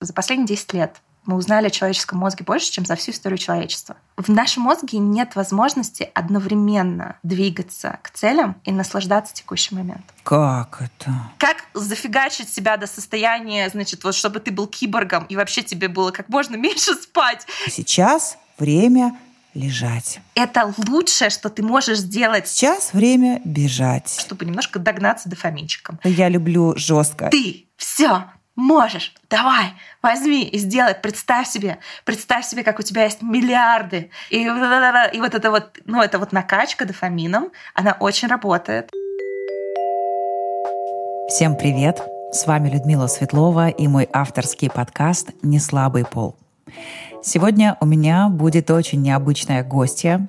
За последние 10 лет мы узнали о человеческом мозге больше, чем за всю историю человечества. В нашем мозге нет возможности одновременно двигаться к целям и наслаждаться текущим моментом. Как это? Как зафигачить себя до состояния, значит, вот чтобы ты был киборгом и вообще тебе было как можно меньше спать. Сейчас время лежать. Это лучшее, что ты можешь сделать. Сейчас время бежать. Чтобы немножко догнаться дофаминчиком. Я люблю жестко. Ты все можешь, давай, возьми и сделай, представь себе, представь себе, как у тебя есть миллиарды. И, и вот это вот, ну, это вот накачка дофамином, она очень работает. Всем привет! С вами Людмила Светлова и мой авторский подкаст «Неслабый пол». Сегодня у меня будет очень необычная гостья,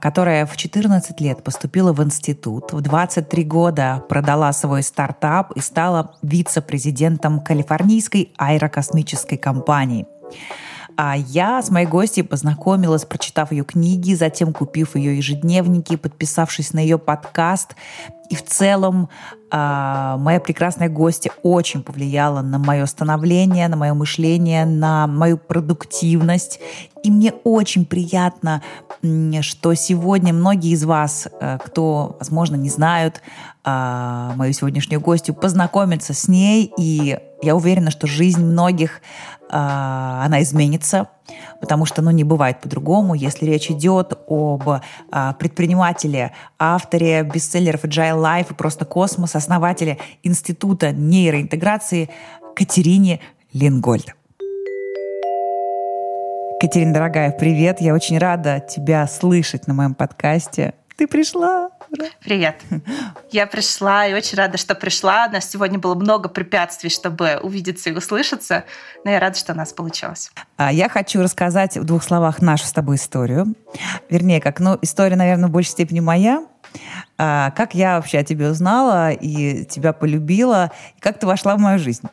которая в 14 лет поступила в институт, в 23 года продала свой стартап и стала вице-президентом калифорнийской аэрокосмической компании. А я с моей гостьей познакомилась, прочитав ее книги, затем купив ее ежедневники, подписавшись на ее подкаст. И в целом э, моя прекрасная гостья очень повлияла на мое становление, на мое мышление, на мою продуктивность. И мне очень приятно, что сегодня многие из вас, э, кто, возможно, не знают э, мою сегодняшнюю гостью, познакомятся с ней. И я уверена, что жизнь многих она изменится, потому что ну, не бывает по-другому. Если речь идет об а, предпринимателе, авторе бестселлеров Agile Life и просто космос, основателе Института нейроинтеграции Катерине Лингольд. Катерина, дорогая, привет. Я очень рада тебя слышать на моем подкасте. Ты пришла. Привет. Я пришла и очень рада, что пришла. У нас сегодня было много препятствий, чтобы увидеться и услышаться, но я рада, что у нас получилось. А я хочу рассказать в двух словах нашу с тобой историю. Вернее, как, ну, история, наверное, в большей степени моя. А, как я вообще о тебе узнала и тебя полюбила, и как ты вошла в мою жизнь.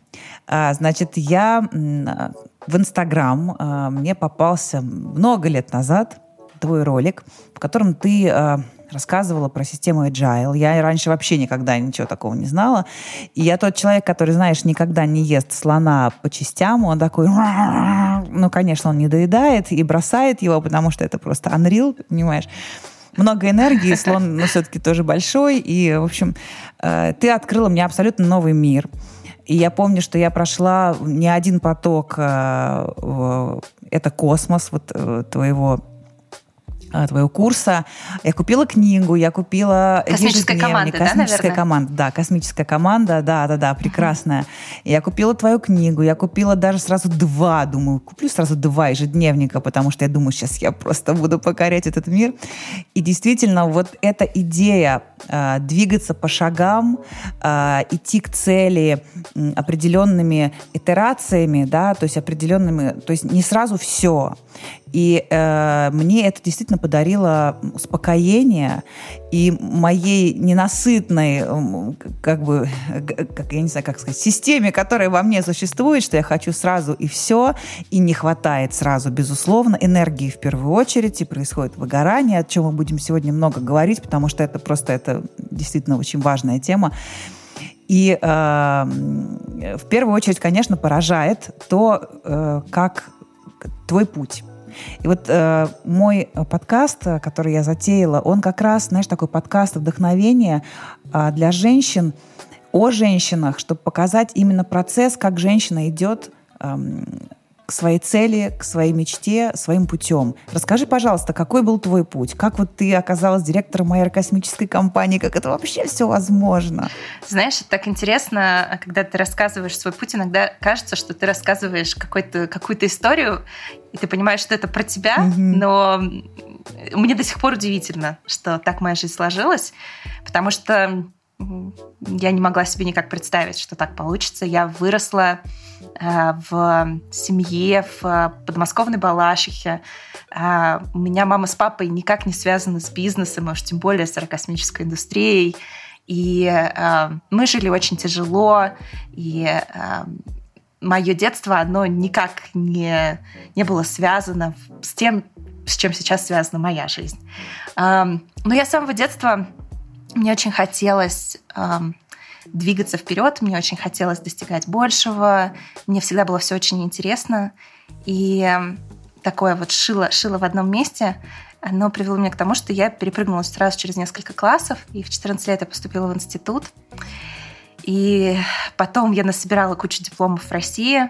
А, значит, я в Инстаграм а, мне попался много лет назад твой ролик, в котором ты а, рассказывала про систему Agile. Я раньше вообще никогда ничего такого не знала. И я тот человек, который, знаешь, никогда не ест слона по частям. Он такой... Ну, конечно, он не доедает и бросает его, потому что это просто unreal, понимаешь? много энергии, слон, ну, все-таки тоже большой. И, в общем, э, ты открыла мне абсолютно новый мир. И я помню, что я прошла не один поток, э, это космос вот э, твоего твоего курса. Я купила книгу, я купила Космическая команда, Космическая да, команда, да, космическая команда, да, да, да, прекрасная. Я купила твою книгу, я купила даже сразу два, думаю, куплю сразу два ежедневника, потому что я думаю, сейчас я просто буду покорять этот мир. И действительно, вот эта идея э, двигаться по шагам, э, идти к цели э, определенными итерациями, да, то есть определенными, то есть не сразу все. И э, мне это действительно подарило успокоение и моей ненасытной, как бы, как, я не знаю, как сказать, системе, которая во мне существует, что я хочу сразу и все, и не хватает сразу, безусловно, энергии в первую очередь, и происходит выгорание, о чем мы будем сегодня много говорить, потому что это просто, это действительно очень важная тема. И э, в первую очередь, конечно, поражает то, э, как твой путь и вот э, мой подкаст, который я затеяла, он как раз, знаешь, такой подкаст вдохновения э, для женщин, о женщинах, чтобы показать именно процесс, как женщина идет э, к своей цели, к своей мечте, своим путем. Расскажи, пожалуйста, какой был твой путь? Как вот ты оказалась директором аэрокосмической компании? Как это вообще все возможно? Знаешь, это так интересно, когда ты рассказываешь свой путь, иногда кажется, что ты рассказываешь какую-то какую историю, и ты понимаешь, что это про тебя, mm-hmm. но мне до сих пор удивительно, что так моя жизнь сложилась, потому что я не могла себе никак представить, что так получится. Я выросла в семье в подмосковной Балашихе. Э, у меня мама с папой никак не связаны с бизнесом, уж тем более с аэрокосмической индустрией. И э, мы жили очень тяжело, и мое детство, оно никак не, не было связано с тем, с чем сейчас связана моя жизнь. Но я с самого детства, мне очень хотелось двигаться вперед, мне очень хотелось достигать большего, мне всегда было все очень интересно. И такое вот шило, шило в одном месте, оно привело меня к тому, что я перепрыгнула сразу через несколько классов, и в 14 лет я поступила в институт. И потом я насобирала кучу дипломов в России.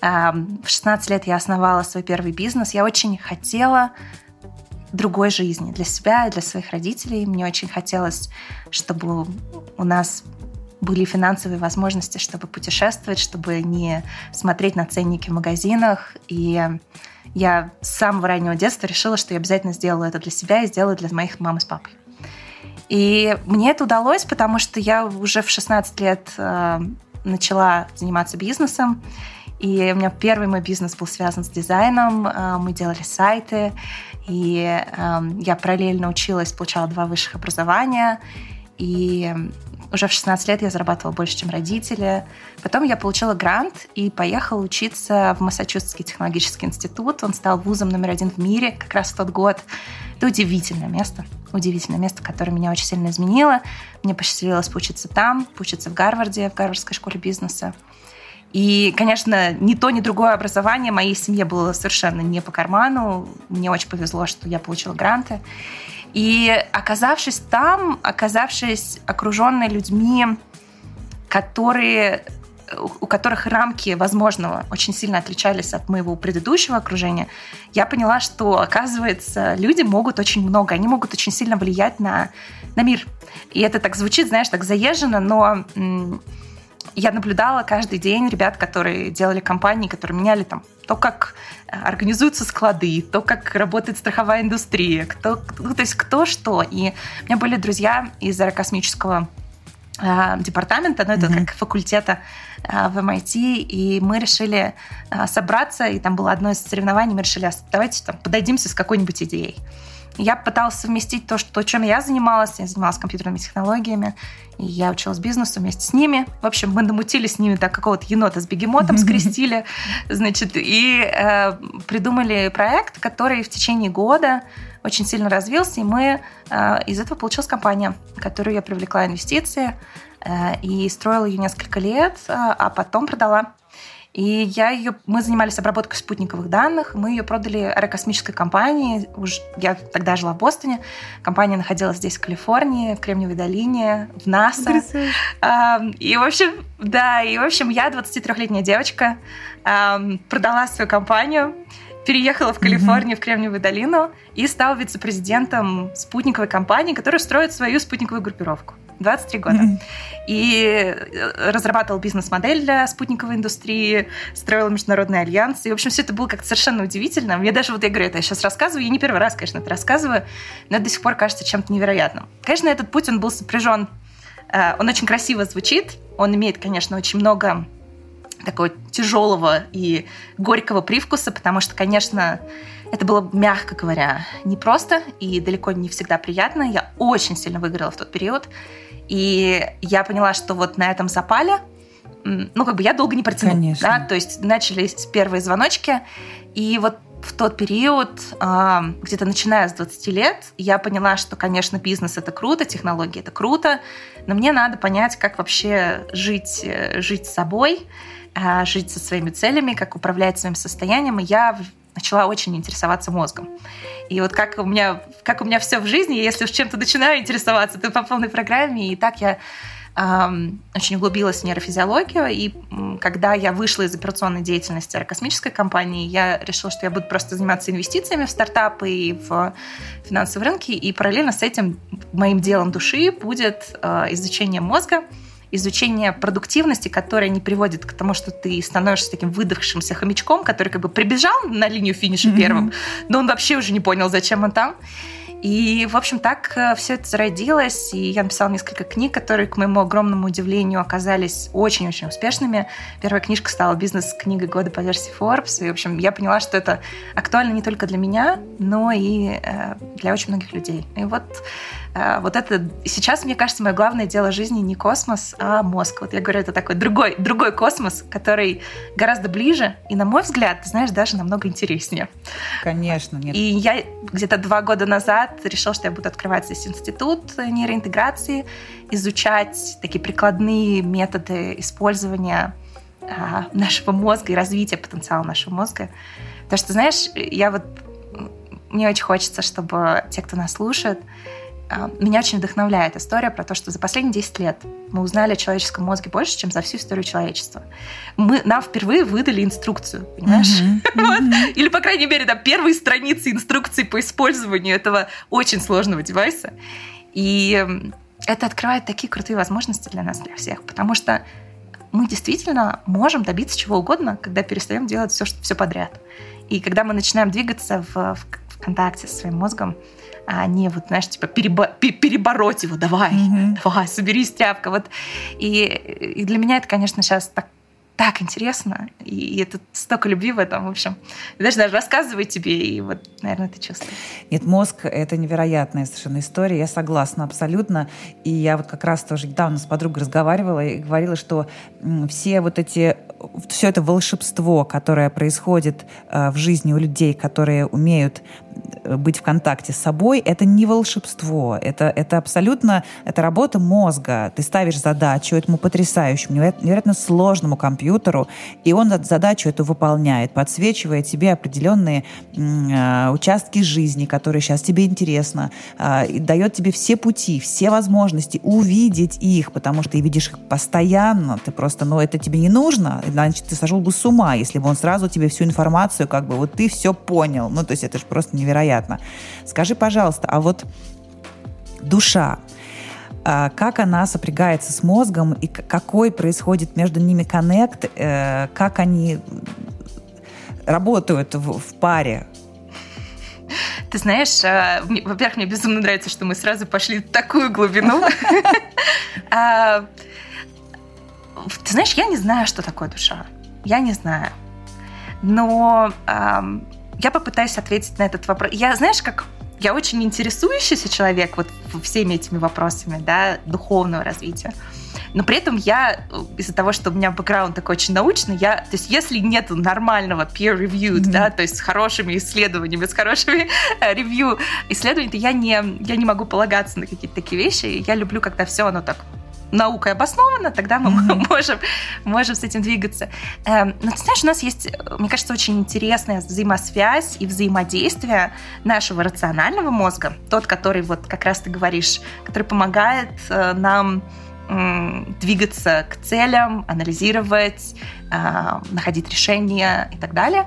В 16 лет я основала свой первый бизнес. Я очень хотела другой жизни для себя и для своих родителей. Мне очень хотелось, чтобы у нас были финансовые возможности, чтобы путешествовать, чтобы не смотреть на ценники в магазинах. И я с самого раннего детства решила, что я обязательно сделаю это для себя и сделаю для моих мамы с папой. И мне это удалось, потому что я уже в 16 лет э, начала заниматься бизнесом. И у меня первый мой бизнес был связан с дизайном. Э, мы делали сайты. И э, я параллельно училась, получала два высших образования. И уже в 16 лет я зарабатывала больше, чем родители. Потом я получила грант и поехала учиться в Массачусетский технологический институт. Он стал вузом номер один в мире как раз в тот год. Это удивительное место. Удивительное место, которое меня очень сильно изменило. Мне посчастливилось поучиться там, поучиться в Гарварде, в Гарвардской школе бизнеса. И, конечно, ни то, ни другое образование моей семье было совершенно не по карману. Мне очень повезло, что я получила гранты. И оказавшись там, оказавшись окруженной людьми, которые у которых рамки возможного очень сильно отличались от моего предыдущего окружения, я поняла, что, оказывается, люди могут очень много, они могут очень сильно влиять на, на мир. И это так звучит, знаешь, так заезжено, но я наблюдала каждый день ребят, которые делали компании, которые меняли там то, как э, организуются склады, то, как работает страховая индустрия, кто, то есть кто что. И у меня были друзья из аэрокосмического э, департамента, ну, это mm-hmm. как факультета э, в MIT, и мы решили э, собраться, и там было одно из соревнований, мы решили, давайте там подойдемся с какой-нибудь идеей. Я пыталась совместить то, что, чем я занималась. Я занималась компьютерными технологиями, и я училась бизнесу вместе с ними. В общем, мы намутили с ними так какого-то енота с бегемотом скрестили, значит, и э, придумали проект, который в течение года очень сильно развился, и мы э, из этого получилась компания, которую я привлекла инвестиции э, и строила ее несколько лет, э, а потом продала. И я ее, мы занимались обработкой спутниковых данных, мы ее продали аэрокосмической компании. Уж я тогда жила в Бостоне. Компания находилась здесь, в Калифорнии, в Кремниевой долине, в НАСА. И, в общем, да, и, в общем, я 23-летняя девочка, продала свою компанию, переехала в Калифорнию, mm-hmm. в Кремниевую долину и стала вице-президентом спутниковой компании, которая строит свою спутниковую группировку. 23 года. Mm-hmm. И э, разрабатывал бизнес-модель для спутниковой индустрии, строил международный альянс. И, в общем, все это было как-то совершенно удивительно. Мне даже, вот я говорю, это я сейчас рассказываю, я не первый раз, конечно, это рассказываю, но это до сих пор кажется чем-то невероятным. Конечно, этот путь, он был сопряжен, э, он очень красиво звучит, он имеет, конечно, очень много такого тяжелого и горького привкуса, потому что, конечно, это было, мягко говоря, непросто и далеко не всегда приятно. Я очень сильно выиграла в тот период. И я поняла, что вот на этом запале, ну, как бы я долго не протянула. Конечно. Да? То есть начались первые звоночки, и вот в тот период, а, где-то начиная с 20 лет, я поняла, что, конечно, бизнес это круто, технологии это круто, но мне надо понять, как вообще жить, э, жить с собой, а, жить со своими целями, как управлять своим состоянием. И я начала очень интересоваться мозгом. И вот как у меня, как у меня все в жизни, если уж чем-то начинаю интересоваться, то по полной программе. И так я очень углубилась в нейрофизиологию. И когда я вышла из операционной деятельности аэрокосмической компании, я решила, что я буду просто заниматься инвестициями в стартапы и в финансовые рынки. И параллельно с этим моим делом души будет э, изучение мозга изучение продуктивности, которое не приводит к тому, что ты становишься таким выдохшимся хомячком, который как бы прибежал на линию финиша mm-hmm. первым, но он вообще уже не понял, зачем он там. И, в общем, так э, все это зародилось, и я написала несколько книг, которые, к моему огромному удивлению, оказались очень-очень успешными. Первая книжка стала бизнес-книгой года по версии Forbes, и, в общем, я поняла, что это актуально не только для меня, но и э, для очень многих людей. И вот вот это сейчас, мне кажется, мое главное дело жизни не космос, а мозг. Вот я говорю, это такой другой, другой космос, который гораздо ближе и, на мой взгляд, ты знаешь, даже намного интереснее. Конечно, нет. И я где-то два года назад решила, что я буду открывать здесь институт нейроинтеграции, изучать такие прикладные методы использования а, нашего мозга и развития потенциала нашего мозга. Потому что, знаешь, я вот мне очень хочется, чтобы те, кто нас слушает, меня очень вдохновляет история про то, что за последние 10 лет мы узнали о человеческом мозге больше, чем за всю историю человечества. Мы, нам впервые выдали инструкцию, понимаешь? Mm-hmm. вот. Или, по крайней мере, там, первые страницы инструкции по использованию этого очень сложного девайса. И это открывает такие крутые возможности для нас, для всех, потому что мы действительно можем добиться чего угодно, когда перестаем делать все, все подряд. И когда мы начинаем двигаться в, в, в контакте со своим мозгом, а не вот, знаешь, типа перебо перебороть его, давай, mm-hmm. давай, соберись, тряпка. Вот. И, и для меня это, конечно, сейчас так так интересно, и, это столько любви в этом, в общем. И даже, даже рассказывать тебе, и вот, наверное, ты чувствуешь. Нет, мозг — это невероятная совершенно история, я согласна абсолютно. И я вот как раз тоже недавно с подругой разговаривала и говорила, что все вот эти все это волшебство, которое происходит э, в жизни у людей, которые умеют быть в контакте с собой, это не волшебство. Это, это абсолютно это работа мозга. Ты ставишь задачу этому потрясающему, невероятно сложному компьютеру, и он задачу эту выполняет, подсвечивая тебе определенные э, участки жизни, которые сейчас тебе интересно, э, и дает тебе все пути, все возможности увидеть их, потому что ты видишь их постоянно. Ты просто, ну, это тебе не нужно, значит, ты сошел бы с ума, если бы он сразу тебе всю информацию, как бы, вот ты все понял. Ну, то есть это же просто невероятно. Скажи, пожалуйста, а вот душа, а как она сопрягается с мозгом и какой происходит между ними коннект, э, как они работают в, паре? Ты знаешь, э, во-первых, мне безумно нравится, что мы сразу пошли в такую глубину. А, ты знаешь, я не знаю, что такое душа. Я не знаю. Но я попытаюсь ответить на этот вопрос. Я, знаешь, как я очень интересующийся человек вот всеми этими вопросами, да, духовного развития. Но при этом я, из-за того, что у меня бэкграунд такой очень научный, я, то есть если нет нормального peer-reviewed, mm-hmm. да, то есть с хорошими исследованиями, с хорошими э, ревью исследованиями, то я не, я не могу полагаться на какие-то такие вещи. Я люблю, когда все оно так наукой обосновано, тогда мы mm-hmm. можем, можем с этим двигаться. Эм, но ты знаешь, у нас есть, мне кажется, очень интересная взаимосвязь и взаимодействие нашего рационального мозга, тот, который, вот как раз ты говоришь, который помогает э, нам двигаться к целям, анализировать, э, находить решения и так далее.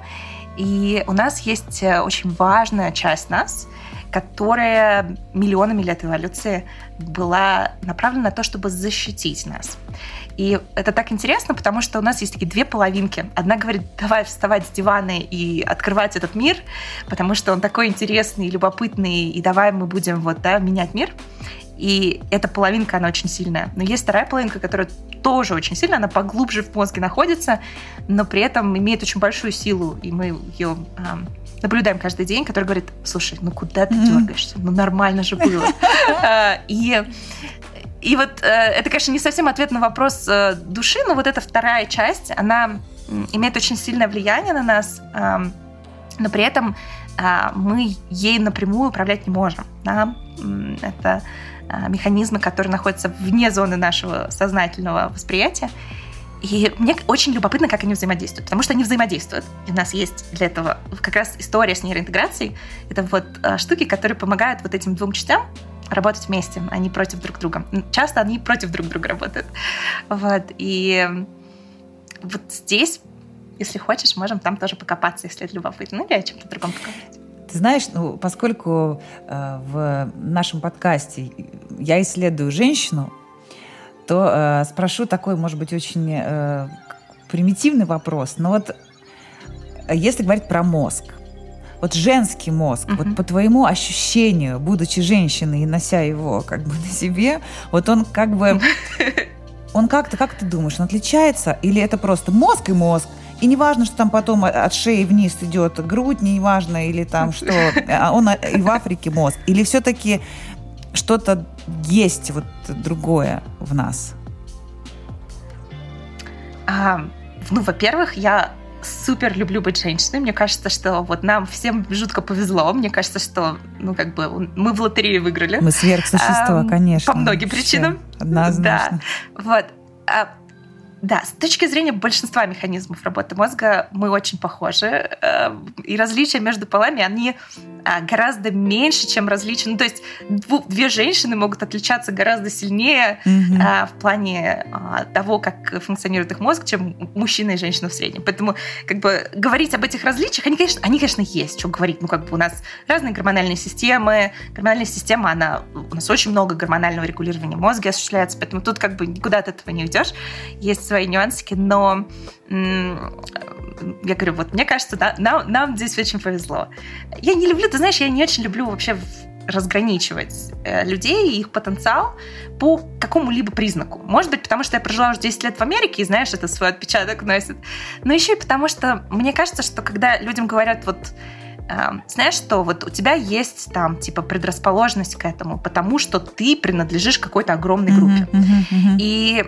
И у нас есть э, очень важная часть нас, которая миллионами лет эволюции была направлена на то, чтобы защитить нас. И это так интересно, потому что у нас есть такие две половинки. Одна говорит, давай вставать с дивана и открывать этот мир, потому что он такой интересный, любопытный, и давай мы будем вот, да, менять мир. И эта половинка, она очень сильная. Но есть вторая половинка, которая тоже очень сильная, она поглубже в мозге находится, но при этом имеет очень большую силу, и мы ее наблюдаем каждый день, который говорит, слушай, ну куда ты дергаешься? Ну нормально же было. А, и и вот э, это, конечно, не совсем ответ на вопрос э, души, но вот эта вторая часть, она имеет очень сильное влияние на нас, но при этом а, мы ей напрямую управлять не можем. Да? Это а, механизмы, которые находятся вне зоны нашего сознательного восприятия. И мне очень любопытно, как они взаимодействуют, потому что они взаимодействуют. И у нас есть для этого как раз история с нейроинтеграцией. Это вот а, штуки, которые помогают вот этим двум частям работать вместе, а не против друг друга. Часто они против друг друга работают. Вот. И вот здесь, если хочешь, можем там тоже покопаться, если это любопытно, ну или о чем-то другом поговорить. Ты знаешь, ну, поскольку э, в нашем подкасте я исследую женщину, то э, спрошу такой, может быть, очень э, примитивный вопрос. Но вот э, если говорить про мозг, вот женский мозг, uh-huh. вот по твоему ощущению, будучи женщиной и нося его как бы на себе, вот он как бы, он как-то, как ты думаешь, он отличается или это просто мозг и мозг? И не важно, что там потом от шеи вниз идет грудь, не важно, или там что, а он и в Африке мозг. Или все-таки что-то есть вот другое в нас? А, ну, во-первых, я супер люблю быть женщиной. Мне кажется, что вот нам всем жутко повезло. Мне кажется, что, ну, как бы мы в лотерею выиграли. Мы сверхсущества, а, конечно. По многим причинам. Однозначно. Да. Вот. А, да, с точки зрения большинства механизмов работы мозга мы очень похожи. Э, и различия между полами, они а, гораздо меньше, чем различия. Ну, то есть две женщины могут отличаться гораздо сильнее mm-hmm. в плане а, того, как функционирует их мозг, чем мужчина и женщина в среднем. Поэтому как бы говорить об этих различиях, они, конечно, они, конечно, есть, что говорить. Ну, как бы у нас разные гормональные системы. Гормональная система, она... У нас очень много гормонального регулирования мозга осуществляется, поэтому тут как бы никуда от этого не уйдешь. Есть свои нюансики, но я говорю, вот мне кажется, да, нам, нам здесь очень повезло. Я не люблю, ты знаешь, я не очень люблю вообще разграничивать э, людей и их потенциал по какому-либо признаку. Может быть, потому что я прожила уже 10 лет в Америке и, знаешь, это свой отпечаток носит. Но еще и потому, что мне кажется, что когда людям говорят вот знаешь что, вот у тебя есть там типа предрасположенность к этому, потому что ты принадлежишь какой-то огромной группе. Uh-huh, uh-huh, uh-huh. И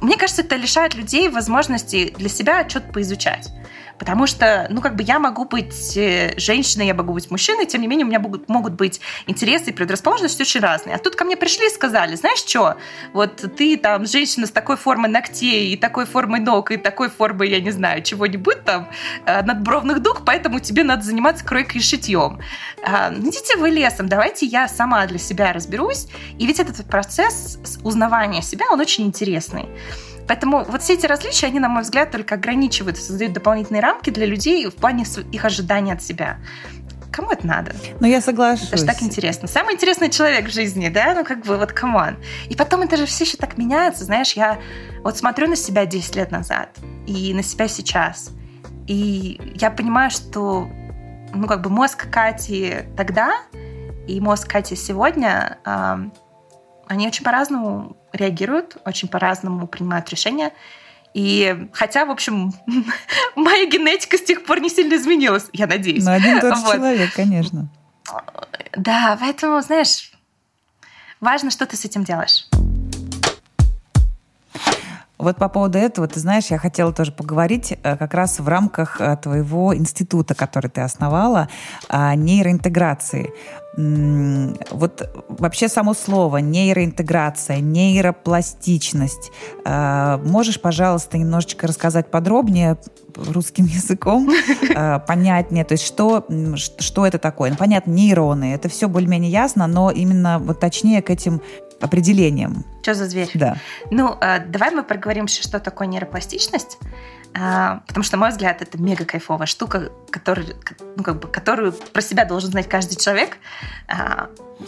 мне кажется, это лишает людей возможности для себя что-то поизучать. Потому что, ну, как бы я могу быть э, женщиной, я могу быть мужчиной, тем не менее у меня могут, могут быть интересы и предрасположенности очень разные. А тут ко мне пришли и сказали, знаешь что, вот ты там женщина с такой формой ногтей и такой формой ног и такой формой, я не знаю, чего-нибудь там, э, надбровных дуг, поэтому тебе надо заниматься кройкой и шитьем. А, идите вы лесом, давайте я сама для себя разберусь. И ведь этот процесс узнавания себя, он очень интересный. Поэтому вот все эти различия, они, на мой взгляд, только ограничивают, создают дополнительные рамки для людей в плане их ожиданий от себя. Кому это надо? Ну, я соглашусь. Это же так интересно. Самый интересный человек в жизни, да? Ну, как бы, вот, come on. И потом это же все еще так меняется, знаешь, я вот смотрю на себя 10 лет назад и на себя сейчас. И я понимаю, что, ну, как бы мозг Кати тогда и мозг Кати сегодня, э, они очень по-разному реагируют, очень по-разному принимают решения. И хотя, в общем, моя генетика с тех пор не сильно изменилась, я надеюсь. Ну, один тот вот. человек, конечно. Да, поэтому, знаешь, важно, что ты с этим делаешь. Вот по поводу этого, ты знаешь, я хотела тоже поговорить э, как раз в рамках э, твоего института, который ты основала, нейроинтеграции. Вот вообще само слово нейроинтеграция, нейропластичность. Э, можешь, пожалуйста, немножечко рассказать подробнее русским языком, понятнее, то есть что, что это такое? Ну, понятно, нейроны, это все более-менее ясно, но именно вот точнее к этим определением. Что за зверь? Да. Ну, э, давай мы проговорим, что такое нейропластичность. А, потому что, на мой взгляд, это мега кайфовая штука, который, ну, как бы, которую про себя должен знать каждый человек.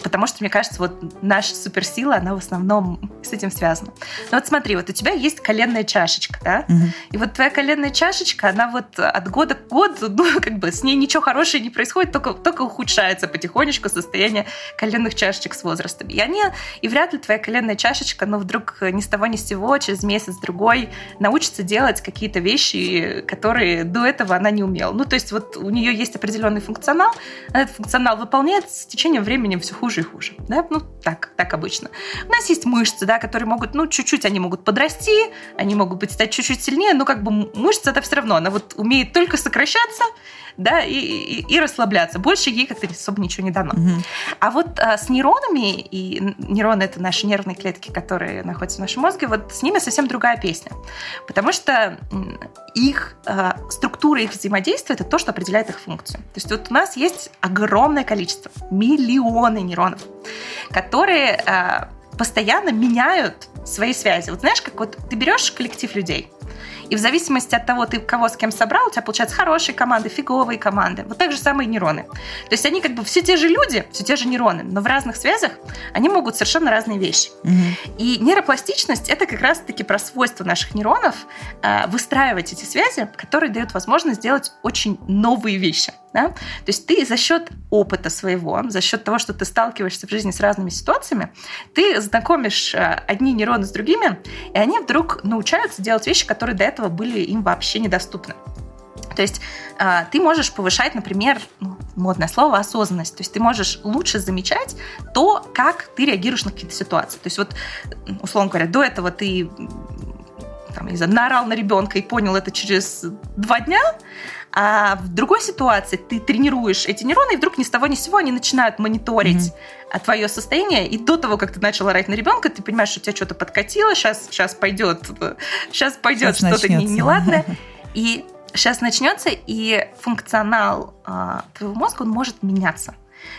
Потому что, мне кажется, вот наша суперсила, она в основном с этим связана. Ну вот смотри, вот у тебя есть коленная чашечка, да? Угу. И вот твоя коленная чашечка, она вот от года к году, ну, как бы с ней ничего хорошего не происходит, только, только ухудшается потихонечку состояние коленных чашечек с возрастом. И они, и вряд ли твоя коленная чашечка, ну, вдруг ни с того ни с сего, через месяц-другой научится делать какие-то вещи, которые до этого она не умела. Ну, то есть вот у нее есть определенный функционал, этот функционал выполняет с течением времени все хуже и хуже. Да? Ну, так, так обычно. У нас есть мышцы, да, которые могут, ну, чуть-чуть они могут подрасти, они могут быть стать чуть-чуть сильнее, но как бы мышца это все равно, она вот умеет только сокращаться, да, и, и, и расслабляться. Больше ей как-то особо ничего не дано. Угу. А вот а, с нейронами, и нейроны — это наши нервные клетки, которые находятся в нашем мозге, вот с ними совсем другая песня. Потому что их а, структура их взаимодействия — это то, что определяет их функцию. То есть вот у нас есть огромное количество, миллионы нейронов, которые а, постоянно меняют свои связи. Вот знаешь, как вот ты берешь коллектив людей, и в зависимости от того, ты кого с кем собрал, у тебя получаются хорошие команды, фиговые команды. Вот так же самые нейроны. То есть они как бы все те же люди, все те же нейроны, но в разных связях они могут совершенно разные вещи. Угу. И нейропластичность это как раз-таки про свойства наших нейронов э, выстраивать эти связи, которые дают возможность сделать очень новые вещи. Да? То есть ты за счет опыта своего, за счет того, что ты сталкиваешься в жизни с разными ситуациями, ты знакомишь э, одни нейроны с другими, и они вдруг научаются делать вещи, которые до этого были им вообще недоступны. То есть э, ты можешь повышать, например, ну, модное слово, осознанность. То есть ты можешь лучше замечать то, как ты реагируешь на какие-то ситуации. То есть вот, условно говоря, до этого ты там, не знаю, наорал на ребенка и понял это через два дня, а в другой ситуации ты тренируешь эти нейроны, и вдруг ни с того ни с сего они начинают мониторить mm-hmm. твое состояние. И до того, как ты начал орать на ребенка, ты понимаешь, что у тебя что-то подкатило, сейчас, сейчас пойдет, сейчас пойдет что-то неладное. И сейчас начнется, и функционал э, твоего мозга, он может меняться.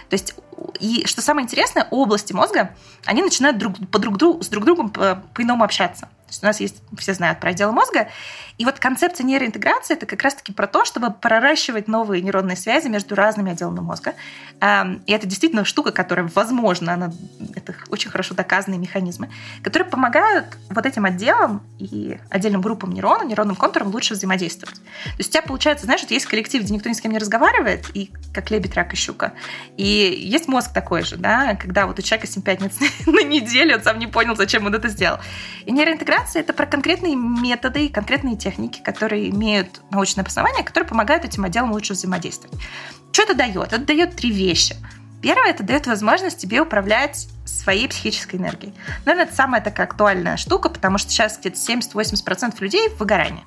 То есть, и что самое интересное, области мозга, они начинают друг, по друг, друг, с друг другом по, по-иному общаться. То есть у нас есть, все знают про отделы мозга, и вот концепция нейроинтеграции – это как раз-таки про то, чтобы проращивать новые нейронные связи между разными отделами мозга. Эм, и это действительно штука, которая, возможно, она, это очень хорошо доказанные механизмы, которые помогают вот этим отделам и отдельным группам нейронов, нейронным контурам лучше взаимодействовать. То есть у тебя получается, знаешь, вот есть коллектив, где никто ни с кем не разговаривает, и как лебедь, рак и щука. И есть мозг такой же, да, когда вот у человека 7 пятниц на неделю, он сам не понял, зачем он это сделал. И нейроинтеграция – это про конкретные методы и конкретные техники, которые имеют научное обоснование, которые помогают этим отделам лучше взаимодействовать. Что это дает? Это дает три вещи. Первое, это дает возможность тебе управлять своей психической энергией. Наверное, это самая такая актуальная штука, потому что сейчас где-то 70-80% людей в выгорании.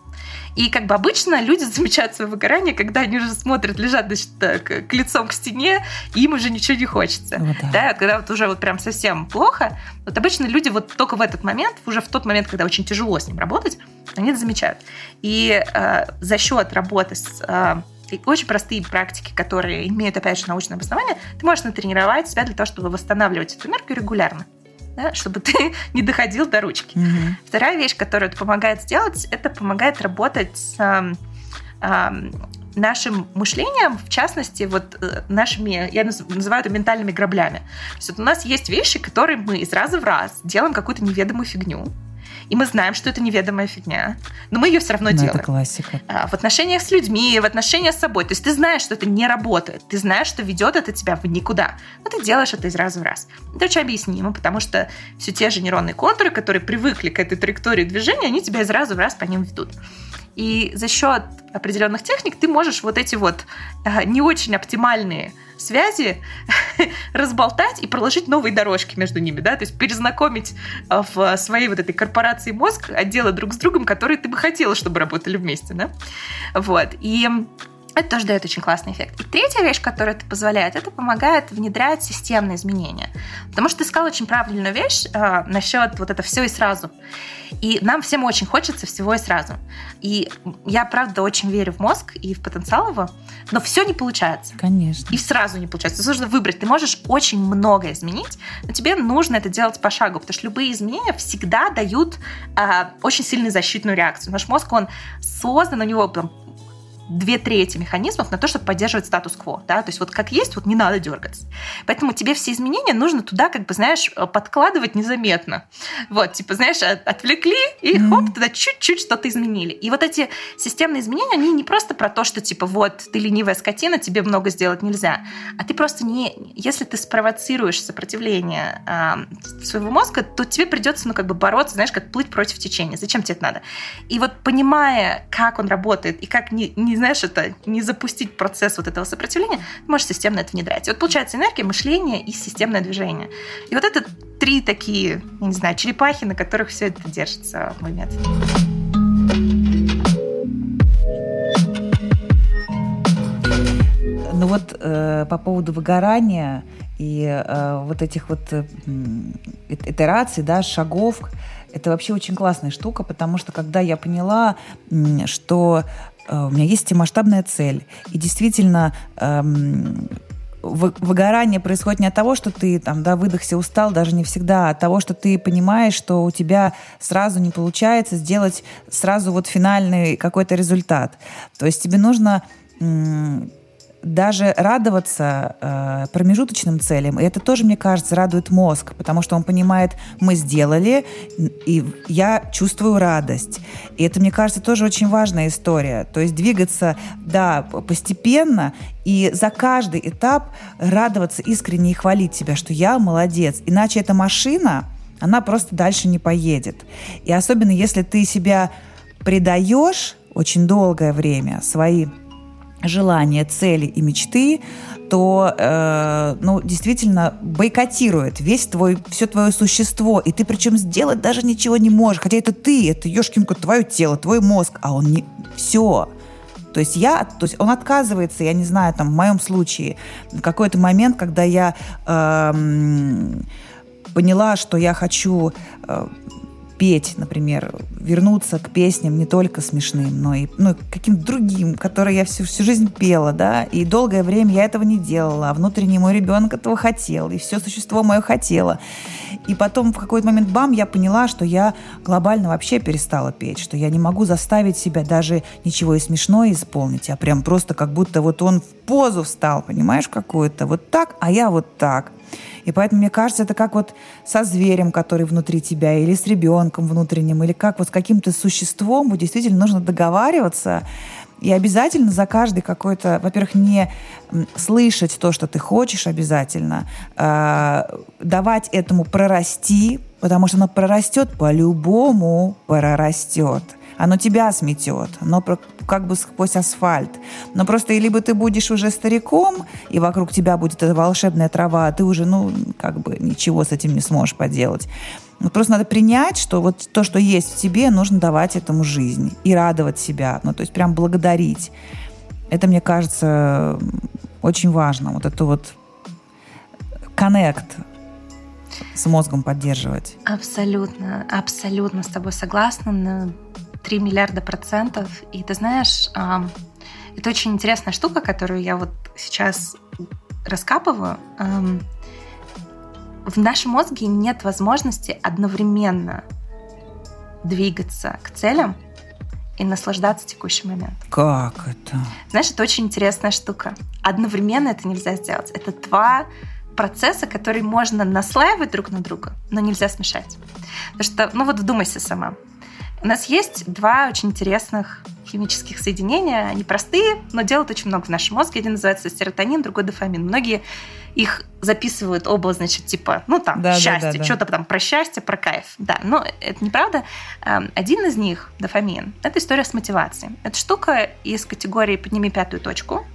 И как бы обычно люди замечают свое выгорание, когда они уже смотрят, лежат значит, к, к лицом к стене, и им уже ничего не хочется. Ну, да. Да, когда вот уже вот прям совсем плохо, вот обычно люди вот только в этот момент, уже в тот момент, когда очень тяжело с ним работать, они это замечают. И э, за счет работы с э, очень простые практики, которые имеют, опять же, научное обоснование, ты можешь натренировать себя для того, чтобы восстанавливать эту энергию регулярно да, чтобы ты не доходил до ручки. Mm-hmm. Вторая вещь, которая это помогает сделать, это помогает работать с э, нашим мышлением, в частности, вот э, нашими, я называю это ментальными граблями. То есть вот у нас есть вещи, которые мы из раза в раз делаем какую-то неведомую фигню, и мы знаем, что это неведомая фигня, но мы ее все равно но ну, делаем. Это классика. А, в отношениях с людьми, в отношениях с собой. То есть ты знаешь, что это не работает, ты знаешь, что ведет это тебя в никуда, но ты делаешь это из раза в раз. Это очень объяснимо, потому что все те же нейронные контуры, которые привыкли к этой траектории движения, они тебя из раза в раз по ним ведут. И за счет определенных техник ты можешь вот эти вот э, не очень оптимальные связи разболтать и проложить новые дорожки между ними, да, то есть перезнакомить э, в своей вот этой корпорации мозг отделы друг с другом, которые ты бы хотела, чтобы работали вместе, да, вот, и это тоже дает очень классный эффект. И третья вещь, которая это позволяет, это помогает внедрять системные изменения. Потому что ты сказал очень правильную вещь э, насчет вот это все и сразу. И нам всем очень хочется всего и сразу. И я, правда, очень верю в мозг и в потенциал его, но все не получается. Конечно. И сразу не получается. Нужно выбрать. Ты можешь очень много изменить, но тебе нужно это делать по шагу, потому что любые изменения всегда дают э, очень сильную защитную реакцию. Наш мозг, он создан, у него там, две трети механизмов на то, чтобы поддерживать статус-кво. Да? То есть вот как есть, вот не надо дергаться. Поэтому тебе все изменения нужно туда, как бы, знаешь, подкладывать незаметно. Вот, типа, знаешь, отвлекли и mm-hmm. хоп, туда чуть-чуть что-то изменили. И вот эти системные изменения, они не просто про то, что типа вот ты ленивая скотина, тебе много сделать нельзя, а ты просто не... Если ты спровоцируешь сопротивление э, своего мозга, то тебе придется, ну, как бы бороться, знаешь, как плыть против течения. Зачем тебе это надо? И вот понимая, как он работает и как не, не знаешь, это не запустить процесс вот этого сопротивления, ты можешь системно это внедрять. И вот получается энергия, мышление и системное движение. И вот это три такие, я не знаю, черепахи, на которых все это держится, мой метод. Ну вот э, по поводу выгорания и э, вот этих вот э, итераций, да, шагов, это вообще очень классная штука, потому что когда я поняла, что у меня есть масштабная цель. И действительно, эм, выгорание происходит не от того, что ты там, да, выдохся, устал, даже не всегда, а от того, что ты понимаешь, что у тебя сразу не получается сделать сразу вот финальный какой-то результат. То есть тебе нужно даже радоваться э, промежуточным целям. И это тоже, мне кажется, радует мозг, потому что он понимает, мы сделали, и я чувствую радость. И это, мне кажется, тоже очень важная история. То есть двигаться, да, постепенно, и за каждый этап радоваться искренне и хвалить себя, что я молодец. Иначе эта машина, она просто дальше не поедет. И особенно если ты себя предаешь, очень долгое время свои желания, цели и мечты, то, э, ну, действительно бойкотирует весь твой, все твое существо, и ты причем сделать даже ничего не можешь, хотя это ты, это ешкинку твое тело, твой мозг, а он не... Все. То есть я, то есть он отказывается, я не знаю, там в моем случае, в какой-то момент, когда я э, поняла, что я хочу э, петь, например, вернуться к песням не только смешным, но и ну, каким-то другим, которые я всю, всю жизнь пела, да, и долгое время я этого не делала, а внутренний мой ребенок этого хотел, и все существо мое хотело. И потом в какой-то момент, бам, я поняла, что я глобально вообще перестала петь, что я не могу заставить себя даже ничего и смешное исполнить, а прям просто как будто вот он в позу встал, понимаешь, какую-то, вот так, а я вот так. И поэтому, мне кажется, это как вот со зверем, который внутри тебя, или с ребенком внутренним, или как вот с каким-то существом, вот действительно нужно договариваться, и обязательно за каждый какой-то, во-первых, не слышать то, что ты хочешь обязательно, э, давать этому прорасти, потому что оно прорастет по-любому, прорастет оно тебя сметет, оно как бы сквозь асфальт. Но просто и либо ты будешь уже стариком, и вокруг тебя будет эта волшебная трава, а ты уже, ну, как бы ничего с этим не сможешь поделать. Вот просто надо принять, что вот то, что есть в тебе, нужно давать этому жизнь и радовать себя. Ну, то есть прям благодарить. Это, мне кажется, очень важно. Вот это вот коннект с мозгом поддерживать. Абсолютно, абсолютно с тобой согласна. 3 миллиарда процентов. И ты знаешь, это очень интересная штука, которую я вот сейчас раскапываю. В нашем мозге нет возможности одновременно двигаться к целям и наслаждаться текущим моментом. Как это? Знаешь, это очень интересная штука. Одновременно это нельзя сделать. Это два процесса, которые можно наслаивать друг на друга, но нельзя смешать. Потому что, ну вот вдумайся сама. У нас есть два очень интересных химических соединения. Они простые, но делают очень много в нашем мозге. Один называется серотонин, другой дофамин. Многие их записывают оба, значит, типа, ну там, да, счастье, да, да, что-то там про счастье, про кайф. Да, но это неправда. Эм, один из них, дофамин, это история с мотивацией. Это штука из категории «подними пятую точку».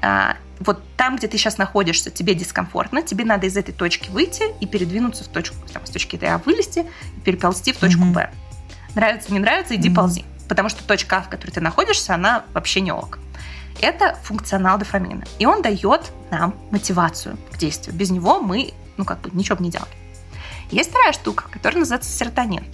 А, вот там, где ты сейчас находишься, тебе дискомфортно, тебе надо из этой точки выйти и передвинуться в точку, там, с точки А вылезти и переползти в точку Б. Mm-hmm нравится, не нравится, иди mm-hmm. ползи. Потому что точка А, в которой ты находишься, она вообще не ок. Это функционал дофамина. И он дает нам мотивацию к действию. Без него мы, ну, как бы, ничего бы не делали. Есть вторая штука, которая называется серотонин.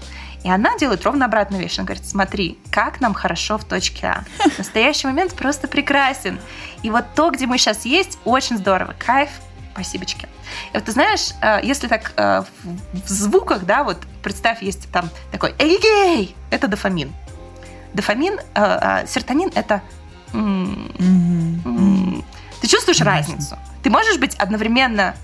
И она делает ровно обратную вещь. Она говорит, смотри, как нам хорошо в точке А. Настоящий момент просто прекрасен. И вот то, где мы сейчас есть, очень здорово. Кайф, спасибочки. И вот ты знаешь, э, если так э, в звуках, да, вот представь, есть там такой эгегей, это дофамин. Дофамин, э, серотонин это ты чувствуешь разницу? Ты можешь быть одновременно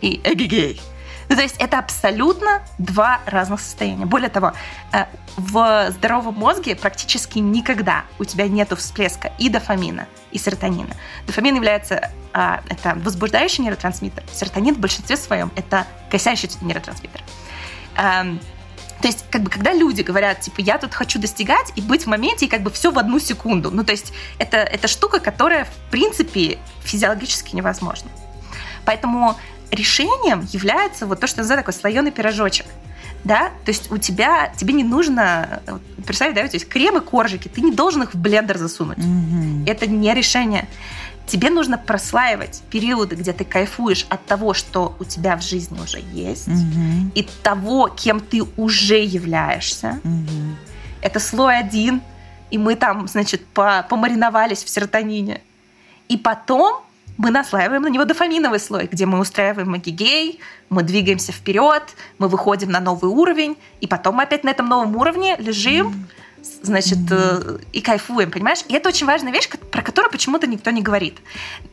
и эгегей. Ну, то есть это абсолютно два разных состояния. Более того, э, в здоровом мозге практически никогда у тебя нет всплеска и дофамина, и серотонина. Дофамин является а, это возбуждающий нейротрансмиттер. Серотонин в большинстве своем это косящий нейротрансмиттер. Эм, то есть, как бы, когда люди говорят, типа, я тут хочу достигать и быть в моменте, и как бы все в одну секунду. Ну, то есть, это, это штука, которая, в принципе, физиологически невозможна. Поэтому решением является вот то, что называют такой слоеный пирожочек. Да, то есть у тебя, тебе не нужно, представь, да, то есть крем и коржики, ты не должен их в блендер засунуть. Mm-hmm. Это не решение. Тебе нужно прослаивать периоды, где ты кайфуешь от того, что у тебя в жизни уже есть, mm-hmm. и того, кем ты уже являешься. Mm-hmm. Это слой один, и мы там, значит, помариновались в серотонине. И потом мы наслаиваем на него дофаминовый слой, где мы устраиваем магигей, мы двигаемся вперед, мы выходим на новый уровень, и потом мы опять на этом новом уровне лежим, значит, mm-hmm. и кайфуем, понимаешь? И это очень важная вещь, про которую почему-то никто не говорит.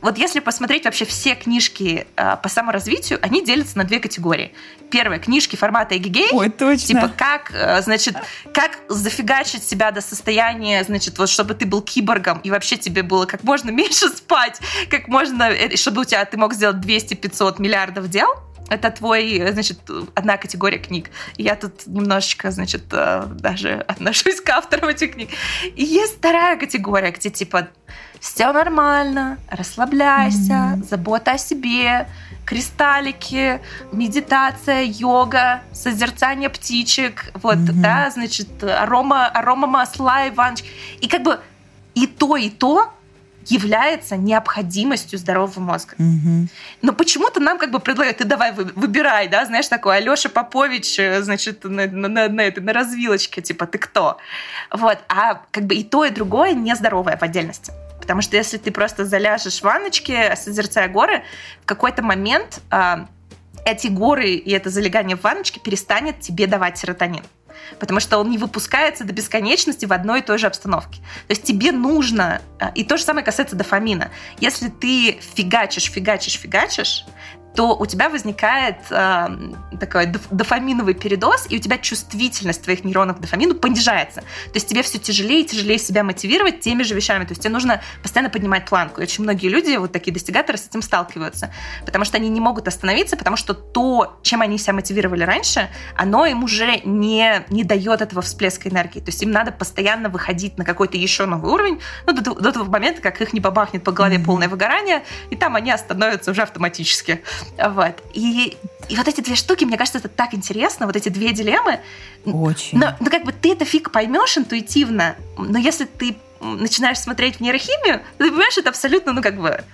Вот если посмотреть вообще все книжки э, по саморазвитию, они делятся на две категории. Первая книжки формата эгегей. Ой, точно. Типа как, э, значит, как зафигачить себя до состояния, значит, вот чтобы ты был киборгом и вообще тебе было как можно меньше спать, как можно, чтобы у тебя ты мог сделать 200-500 миллиардов дел это твой, значит, одна категория книг. Я тут немножечко, значит, э, даже отношусь к авторам этих книг. И есть вторая категория, где типа все нормально, расслабляйся, mm-hmm. забота о себе, кристаллики, медитация, йога, созерцание птичек, вот, mm-hmm. да, значит, арома, арома масла и ваночки. И как бы и то, и то является необходимостью здорового мозга. Угу. Но почему-то нам как бы предлагают, ты давай выбирай, да, знаешь, такой Алёша Попович, э, значит, на, на, на, на, этой, на развилочке, типа, ты кто? Вот, а как бы и то, и другое нездоровое в отдельности. Потому что если ты просто заляжешь в ванночке, созерцая горы, в какой-то момент э, эти горы и это залегание в ванночке перестанет тебе давать серотонин потому что он не выпускается до бесконечности в одной и той же обстановке. То есть тебе нужно, э, и то же самое касается дофамина, если ты фигачишь, фигачишь, фигачишь, то у тебя возникает э, такой дофаминовый передоз, и у тебя чувствительность твоих нейронов к дофамину понижается. То есть тебе все тяжелее и тяжелее себя мотивировать теми же вещами. То есть тебе нужно постоянно поднимать планку. И очень многие люди, вот такие достигаторы, с этим сталкиваются. Потому что они не могут остановиться, потому что то, чем они себя мотивировали раньше, оно им уже не, не дает этого всплеска энергии. То есть им надо постоянно выходить на какой-то еще новый уровень, ну, до, до того момента, как их не побахнет по голове полное выгорание, и там они остановятся уже автоматически. Вот. И, и вот эти две штуки, мне кажется, это так интересно, вот эти две дилеммы. Очень. Но, ну, как бы ты это фиг поймешь интуитивно, но если ты начинаешь смотреть в нейрохимию, ты понимаешь, это абсолютно, ну, как бы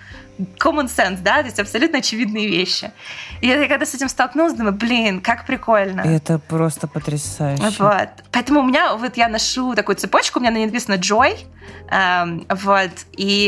common sense, да, то есть абсолютно очевидные вещи. И я когда с этим столкнулась, думаю, блин, как прикольно. Это просто потрясающе. Вот. Поэтому у меня, вот я ношу такую цепочку, у меня на ней написано joy, эм, вот, и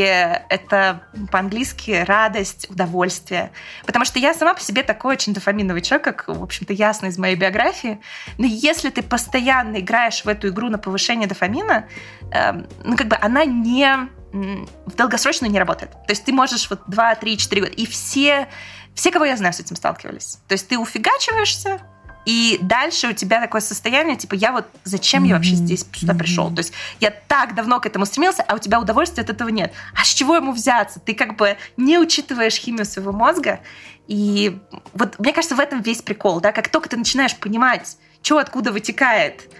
это по-английски радость, удовольствие. Потому что я сама по себе такой очень дофаминовый человек, как, в общем-то, ясно из моей биографии. Но если ты постоянно играешь в эту игру на повышение дофамина, эм, ну, как бы она не в долгосрочную не работает. То есть ты можешь вот 2, 3, 4 года, и все, все, кого я знаю, с этим сталкивались. То есть ты уфигачиваешься, и дальше у тебя такое состояние, типа, я вот зачем mm-hmm. я вообще здесь сюда mm-hmm. пришел? То есть я так давно к этому стремился, а у тебя удовольствия от этого нет. А с чего ему взяться? Ты как бы не учитываешь химию своего мозга. И вот мне кажется, в этом весь прикол, да, как только ты начинаешь понимать, что откуда вытекает,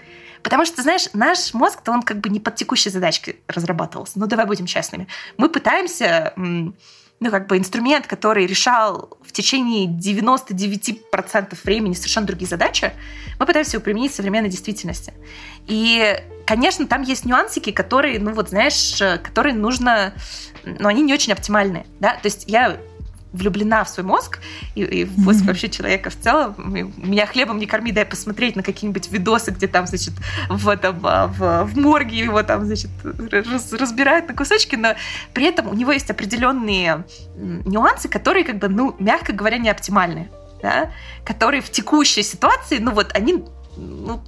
Потому что, знаешь, наш мозг, то он как бы не под текущей задачкой разрабатывался. Ну, давай будем честными. Мы пытаемся ну, как бы инструмент, который решал в течение 99% времени совершенно другие задачи, мы пытаемся его применить в современной действительности. И, конечно, там есть нюансики, которые, ну, вот, знаешь, которые нужно, но они не очень оптимальные, да, то есть я влюблена в свой мозг и, и в мозг mm-hmm. вообще человека в целом. Меня хлебом не корми, дай посмотреть на какие-нибудь видосы, где там, значит, в, этом, а, в, в морге его там, значит, раз, разбирают на кусочки, но при этом у него есть определенные нюансы, которые, как бы, ну, мягко говоря, не оптимальны, да, которые в текущей ситуации, ну, вот они, ну,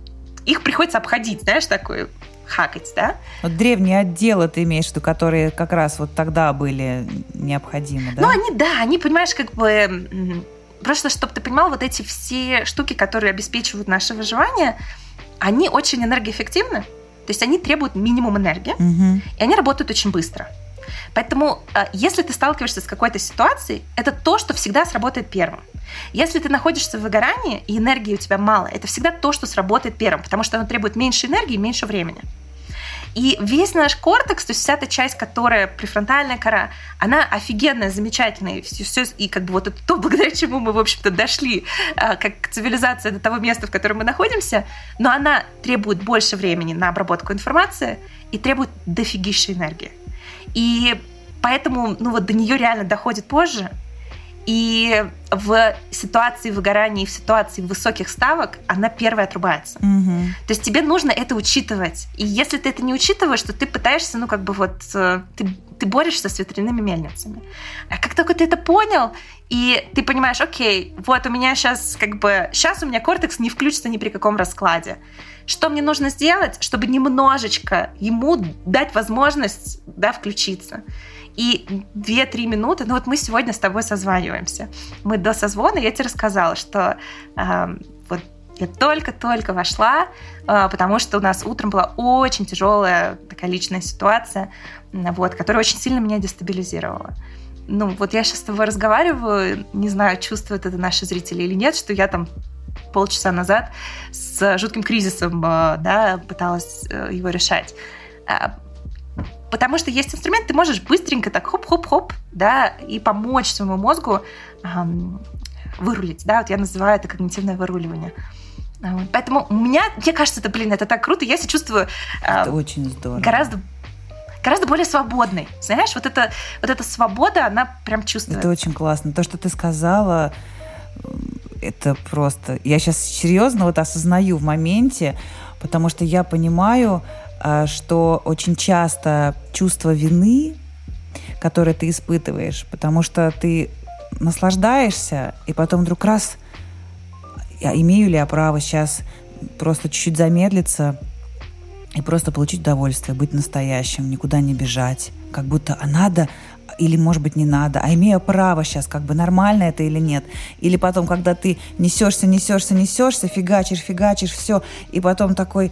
их приходится обходить, знаешь, такое хакать, да? Вот древние отделы ты имеешь в виду, которые как раз вот тогда были необходимы, да? Ну, они, да, они, понимаешь, как бы... Просто, чтобы ты понимал, вот эти все штуки, которые обеспечивают наше выживание, они очень энергоэффективны, то есть они требуют минимум энергии, угу. и они работают очень быстро. Поэтому, а, если ты сталкиваешься с какой-то ситуацией, это то, что всегда сработает первым. Если ты находишься в выгорании, и энергии у тебя мало, это всегда то, что сработает первым, потому что оно требует меньше энергии и меньше времени. И весь наш кортекс, то есть вся эта часть, которая префронтальная кора, она офигенная, замечательная. И, все, все, и как бы вот это то, благодаря чему мы, в общем-то, дошли а, как цивилизация до того места, в котором мы находимся, но она требует больше времени на обработку информации и требует дофигища энергии. И поэтому ну вот до нее реально доходит позже. И в ситуации выгорания и в ситуации высоких ставок она первая отрубается. Угу. То есть тебе нужно это учитывать. И если ты это не учитываешь, то ты пытаешься, ну, как бы вот, э, ты, ты борешься с ветряными мельницами. А как только ты это понял, и ты понимаешь, окей, вот у меня сейчас, как бы, сейчас у меня кортекс не включится ни при каком раскладе. Что мне нужно сделать, чтобы немножечко ему дать возможность, да, включиться? И 2-3 минуты, ну вот мы сегодня с тобой созваниваемся. Мы до созвона, я тебе рассказала, что э, вот я только-только вошла, э, потому что у нас утром была очень тяжелая такая личная ситуация, вот, которая очень сильно меня дестабилизировала. ну, вот я сейчас с тобой разговариваю, не знаю, чувствуют это наши зрители или нет, что я там полчаса назад с жутким кризисом, э, да, пыталась э, его решать. А, потому что есть инструмент, ты можешь быстренько так хоп-хоп-хоп, да, и помочь своему мозгу вырулить, да, вот я называю это когнитивное выруливание. А, поэтому у меня, мне кажется, это, блин, это так круто, я себя чувствую... Э, это очень здорово. Гораздо гораздо более свободной. Знаешь, вот, это, вот эта свобода, она прям чувствуется. Это очень классно. То, что ты сказала, это просто... Я сейчас серьезно вот осознаю в моменте, потому что я понимаю, а, что очень часто чувство вины, которое ты испытываешь, потому что ты наслаждаешься, и потом вдруг раз, имею ли я право сейчас просто чуть-чуть замедлиться и просто получить удовольствие, быть настоящим, никуда не бежать, как будто а надо, или, может быть, не надо, а имею право сейчас, как бы нормально это или нет. Или потом, когда ты несешься, несешься, несешься, фигачишь, фигачишь, все, и потом такой,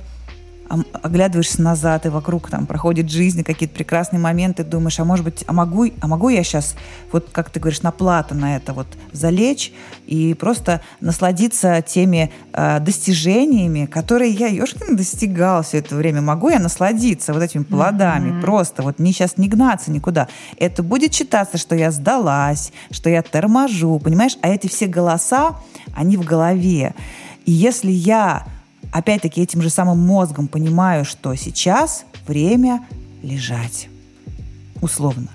оглядываешься назад, и вокруг там проходит жизнь, какие-то прекрасные моменты, думаешь, а может быть, а могу, а могу я сейчас, вот как ты говоришь, на плату на это вот залечь и просто насладиться теми э, достижениями, которые я, ешкин, достигал все это время. Могу я насладиться вот этими плодами, mm-hmm. просто вот не сейчас не гнаться никуда. Это будет считаться, что я сдалась, что я торможу, понимаешь? А эти все голоса, они в голове. И если я опять-таки этим же самым мозгом понимаю, что сейчас время лежать. Условно.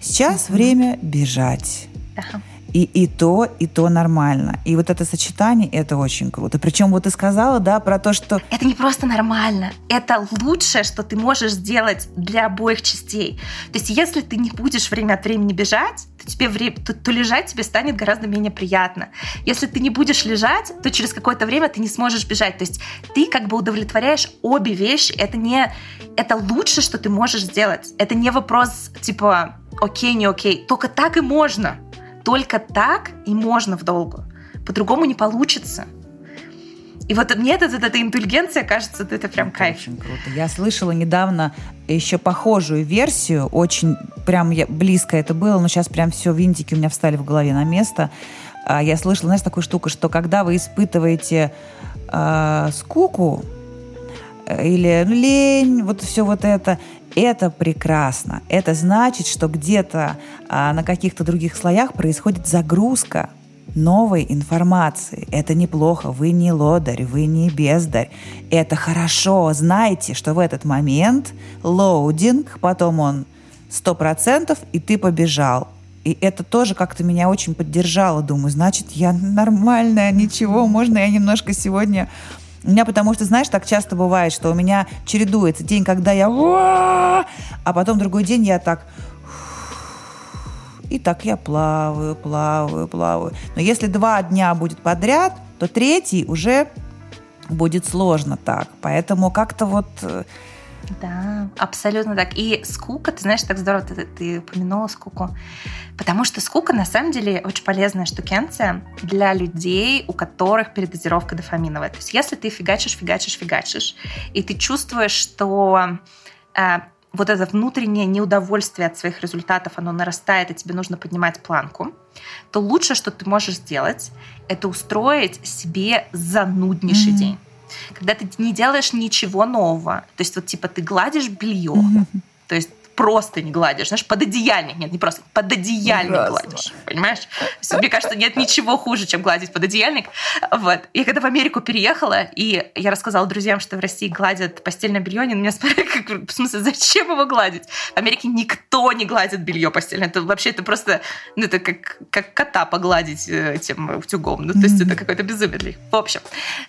Сейчас время бежать. Да. И, и то, и то нормально. И вот это сочетание, это очень круто. Причем вот ты сказала, да, про то, что... Это не просто нормально. Это лучшее, что ты можешь сделать для обоих частей. То есть если ты не будешь время от времени бежать, то, тебе вре... то, то лежать тебе станет гораздо менее приятно. Если ты не будешь лежать, то через какое-то время ты не сможешь бежать. То есть ты как бы удовлетворяешь обе вещи. Это не... Это лучше, что ты можешь сделать. Это не вопрос типа окей, не окей. Только так и можно. Только так и можно в долгу. По-другому не получится. И вот мне эта, эта интеллигенция кажется, это прям кайф. Очень круто. Я слышала недавно еще похожую версию, очень прям я, близко это было, но сейчас прям все винтики у меня встали в голове на место. А, я слышала, знаешь, такую штуку, что когда вы испытываете э, скуку или ну, лень, вот все вот это, это прекрасно. Это значит, что где-то а, на каких-то других слоях происходит загрузка новой информации. Это неплохо. Вы не лодырь, вы не бездарь. Это хорошо. Знайте, что в этот момент loading, потом он 100%, и ты побежал. И это тоже как-то меня очень поддержало. Думаю, значит, я нормальная, ничего, можно я немножко сегодня у меня потому что, знаешь, так часто бывает, что у меня чередуется день, когда я... А потом другой день я так... И так я плаваю, плаваю, плаваю. Но если два дня будет подряд, то третий уже будет сложно так. Поэтому как-то вот э, да, абсолютно так. И скука, ты знаешь, так здорово ты, ты упомянула скуку. Потому что скука, на самом деле, очень полезная штукенция для людей, у которых передозировка дофаминовая. То есть если ты фигачишь, фигачишь, фигачишь, и ты чувствуешь, что э, вот это внутреннее неудовольствие от своих результатов, оно нарастает, и тебе нужно поднимать планку, то лучшее, что ты можешь сделать, это устроить себе зануднейший mm-hmm. день когда ты не делаешь ничего нового. То есть вот типа ты гладишь белье, mm-hmm. то есть просто не гладишь, знаешь, под одеяльник, нет, не просто, под одеяльник Ужасно. гладишь, понимаешь? Есть, мне кажется, нет ничего хуже, чем гладить под одеяльник. Вот. Я когда в Америку переехала, и я рассказала друзьям, что в России гладят постельное белье, они на меня спрашивали, как, в смысле, зачем его гладить? В Америке никто не гладит белье постельное. Это вообще это просто, ну, это как, как кота погладить э, этим утюгом. Ну, то есть mm-hmm. это какой-то безумие. В общем,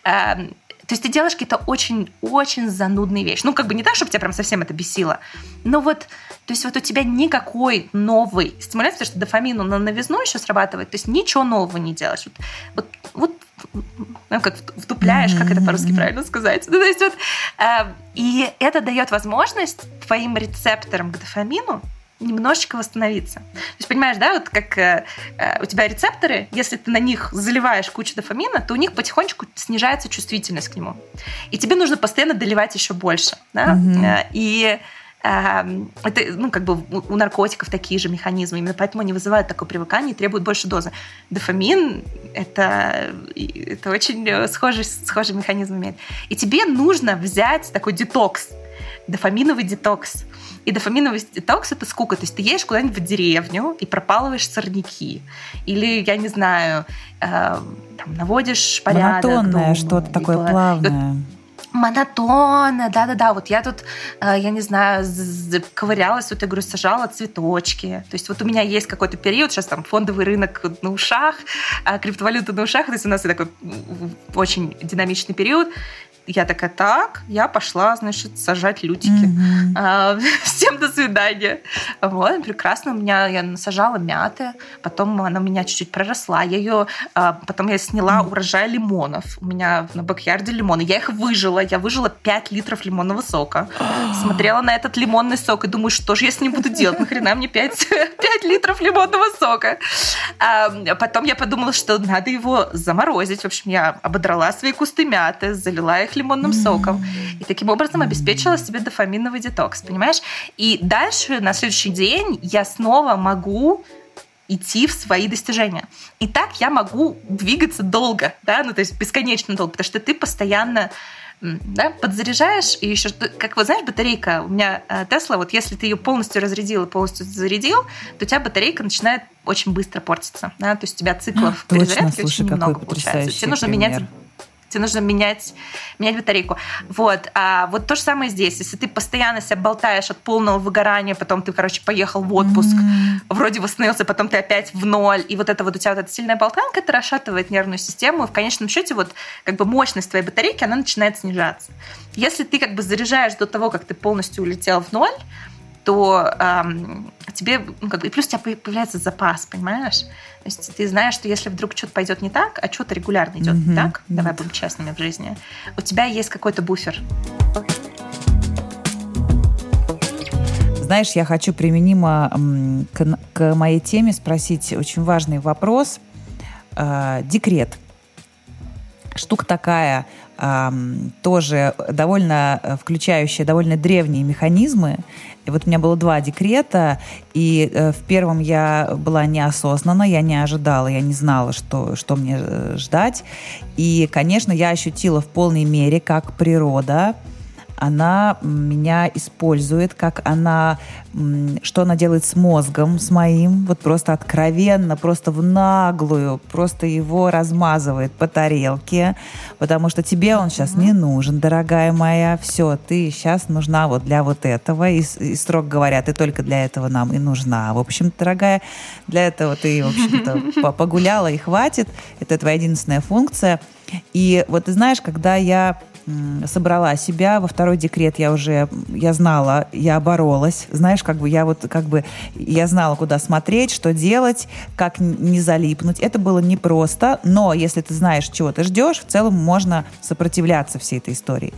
эм, то есть ты делаешь какие-то очень-очень занудные вещи. Ну, как бы не так, чтобы тебя прям совсем это бесило. Но вот, то есть вот у тебя никакой новый потому что дофамин, он на новизну еще срабатывает, то есть ничего нового не делаешь. Вот, вот, вот ну, как вдупляешь, как это по-русски правильно сказать. Ну, то есть вот, э, и это дает возможность твоим рецепторам к дофамину немножечко восстановиться. То есть, понимаешь, да, вот как э, э, у тебя рецепторы, если ты на них заливаешь кучу дофамина, то у них потихонечку снижается чувствительность к нему. И тебе нужно постоянно доливать еще больше. Да? Mm-hmm. И Эм, это, ну, как бы у наркотиков такие же механизмы, именно поэтому они вызывают такое привыкание и требуют больше дозы. Дофамин — это, это очень схожий, схожий механизм имеет. И тебе нужно взять такой детокс, дофаминовый детокс. И дофаминовый детокс — это скука. То есть ты едешь куда-нибудь в деревню и пропалываешь сорняки. Или, я не знаю, э, там, наводишь порядок. Монотонное что-то такое плавное. Монотонно, да-да-да. Вот я тут, э, я не знаю, ковырялась, вот я говорю, сажала цветочки. То есть вот у меня есть какой-то период, сейчас там фондовый рынок на ушах, а криптовалюта на ушах, то есть у нас такой очень динамичный период я такая, так, я пошла, значит, сажать лютики. Mm-hmm. А, всем до свидания. Вот, прекрасно. У меня я насажала мяты, потом она у меня чуть-чуть проросла. Я ее, а, потом я сняла mm-hmm. урожай лимонов. У меня на бэк-ярде лимоны. Я их выжила. Я выжила 5 литров лимонного сока. Смотрела на этот лимонный сок и думаю, что же я с ним буду делать? Нахрена мне 5, 5 литров лимонного сока? А, потом я подумала, что надо его заморозить. В общем, я ободрала свои кусты мяты, залила их лимонным соком. И таким образом обеспечила себе дофаминовый детокс, понимаешь? И дальше, на следующий день, я снова могу идти в свои достижения. И так я могу двигаться долго, да, ну то есть бесконечно долго, потому что ты постоянно да, подзаряжаешь, и еще, как вот знаешь, батарейка, у меня э, Тесла, вот если ты ее полностью разрядил и полностью зарядил, то у тебя батарейка начинает очень быстро портиться, да, то есть у тебя циклов Точно, перезарядки слушай, очень много получается. Тебе нужно пример. менять тебе нужно менять, менять батарейку. Вот. А вот то же самое здесь. Если ты постоянно себя болтаешь от полного выгорания, потом ты, короче, поехал в отпуск, mm-hmm. вроде восстановился, потом ты опять в ноль, и вот это вот у тебя вот эта сильная болтанка, это расшатывает нервную систему, и в конечном счете вот как бы мощность твоей батарейки, она начинает снижаться. Если ты как бы заряжаешь до того, как ты полностью улетел в ноль, то эм, тебе, ну, как бы, и плюс у тебя появляется запас, понимаешь? То есть ты знаешь, что если вдруг что-то пойдет не так, а что-то регулярно идет mm-hmm. не так, давай будем честными в жизни, у тебя есть какой-то буфер. Знаешь, я хочу применимо к, к моей теме спросить очень важный вопрос. Э, декрет. Штука такая, э, тоже довольно э, включающая довольно древние механизмы. И вот у меня было два декрета, и э, в первом я была неосознанна, я не ожидала, я не знала, что, что мне э, ждать. И, конечно, я ощутила в полной мере, как природа она меня использует, как она, что она делает с мозгом, с моим, вот просто откровенно, просто в наглую, просто его размазывает по тарелке, потому что тебе он сейчас не нужен, дорогая моя, все, ты сейчас нужна вот для вот этого, и, и строго говоря, ты только для этого нам и нужна. В общем, дорогая, для этого ты, в общем-то, погуляла и хватит, это твоя единственная функция. И вот ты знаешь, когда я собрала себя. Во второй декрет я уже, я знала, я боролась. Знаешь, как бы я вот, как бы, я знала, куда смотреть, что делать, как не залипнуть. Это было непросто, но если ты знаешь, чего ты ждешь, в целом можно сопротивляться всей этой истории.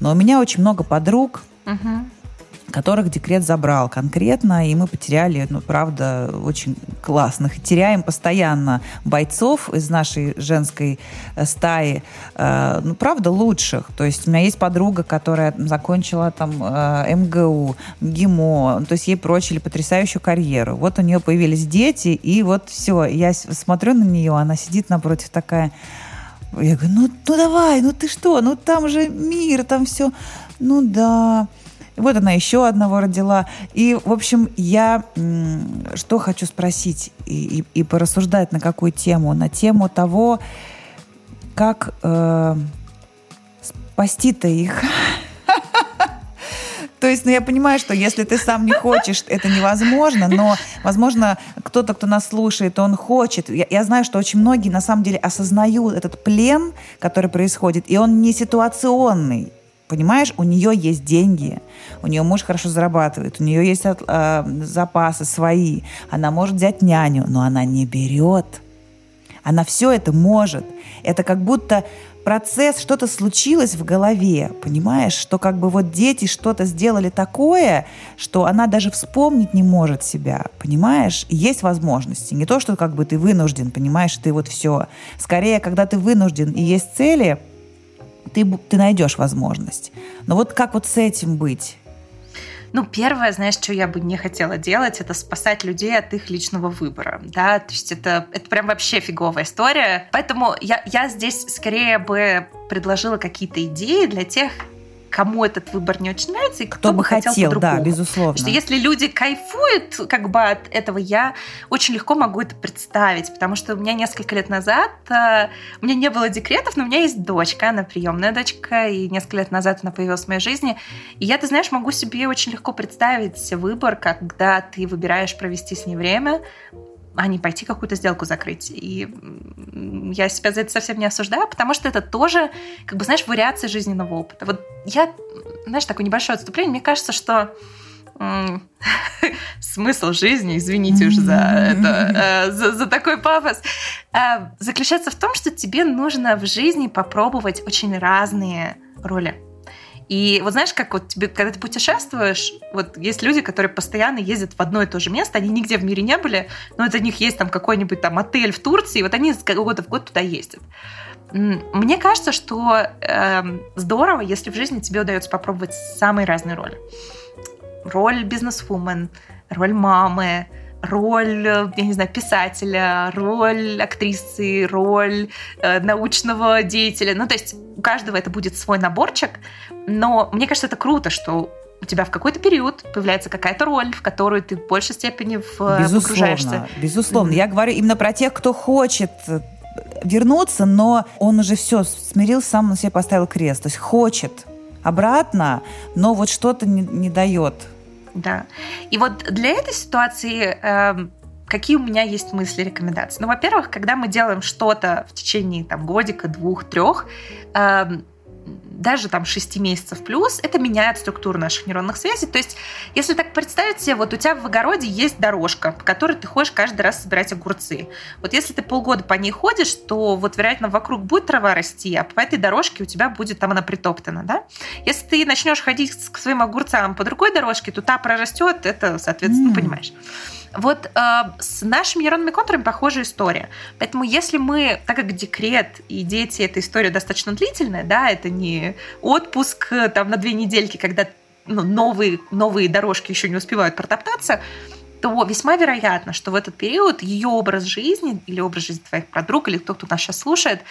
Но у меня очень много подруг, угу которых декрет забрал конкретно, и мы потеряли, ну, правда, очень классных. Теряем постоянно бойцов из нашей женской э, стаи, э, ну, правда, лучших. То есть у меня есть подруга, которая закончила там э, МГУ, ГИМО, то есть ей прочили потрясающую карьеру. Вот у нее появились дети, и вот все, я смотрю на нее, она сидит напротив такая, я говорю, ну, ну давай, ну ты что, ну там же мир, там все, ну да. Вот она еще одного родила. И, в общем, я что хочу спросить и, и, и порассуждать на какую тему? На тему того, как э, спасти-то их. То есть, ну, я понимаю, что если ты сам не хочешь, это невозможно, но, возможно, кто-то, кто нас слушает, он хочет. Я, я знаю, что очень многие, на самом деле, осознают этот плен, который происходит, и он не ситуационный. Понимаешь, у нее есть деньги, у нее муж хорошо зарабатывает, у нее есть э, запасы свои, она может взять няню, но она не берет. Она все это может. Это как будто процесс, что-то случилось в голове, понимаешь, что как бы вот дети что-то сделали такое, что она даже вспомнить не может себя, понимаешь? Есть возможности. Не то, что как бы ты вынужден, понимаешь, ты вот все. Скорее, когда ты вынужден и есть цели – ты, ты найдешь возможность. Но вот как вот с этим быть? Ну, первое, знаешь, что я бы не хотела делать, это спасать людей от их личного выбора, да, то есть это, это прям вообще фиговая история. Поэтому я, я здесь скорее бы предложила какие-то идеи для тех, кому этот выбор не очень нравится и кто, кто бы хотел, хотел да, безусловно. Что если люди кайфуют как бы от этого, я очень легко могу это представить, потому что у меня несколько лет назад э, у меня не было декретов, но у меня есть дочка, она приемная дочка, и несколько лет назад она появилась в моей жизни. И я, ты знаешь, могу себе очень легко представить выбор, когда ты выбираешь провести с ней время, а не пойти какую-то сделку закрыть. И я себя за это совсем не осуждаю, потому что это тоже, как бы, знаешь, вариация жизненного опыта. Вот я, знаешь, такое небольшое отступление, мне кажется, что смысл жизни, извините уже за это, э, за, за такой пафос, э, заключается в том, что тебе нужно в жизни попробовать очень разные роли. И вот знаешь, как вот тебе, когда ты путешествуешь, вот есть люди, которые постоянно ездят в одно и то же место, они нигде в мире не были, но это у них есть там какой-нибудь там отель в Турции, вот они с года в год туда ездят. Мне кажется, что э, здорово, если в жизни тебе удается попробовать самые разные роли. Роль бизнесвумен, роль мамы, роль, э, я не знаю, писателя, роль актрисы, роль э, научного деятеля. Ну, то есть у каждого это будет свой наборчик, но мне кажется, это круто, что у тебя в какой-то период появляется какая-то роль, в которую ты в большей степени в, э, безусловно, погружаешься. Безусловно. Mm-hmm. Я говорю именно про тех, кто хочет э, вернуться, но он уже все смирился, сам на себе поставил крест. То есть хочет обратно, но вот что-то не, не дает да. И вот для этой ситуации э, какие у меня есть мысли, рекомендации? Ну, во-первых, когда мы делаем что-то в течение там годика, двух, трех, э, даже там 6 месяцев плюс, это меняет структуру наших нейронных связей. То есть, если так представить себе, вот у тебя в огороде есть дорожка, по которой ты ходишь каждый раз собирать огурцы. Вот если ты полгода по ней ходишь, то вот, вероятно, вокруг будет трава расти, а по этой дорожке у тебя будет там она притоптана, да? Если ты начнешь ходить к своим огурцам по другой дорожке, то та прорастет, это, соответственно, mm. понимаешь. Вот э, с нашими нейронными контурами похожая история. Поэтому если мы, так как декрет и дети, эта история достаточно длительная, да, это не отпуск э, там на две недельки, когда ну, новые, новые дорожки еще не успевают протоптаться, то весьма вероятно, что в этот период ее образ жизни или образ жизни твоих подруг, или кто, кто нас сейчас слушает,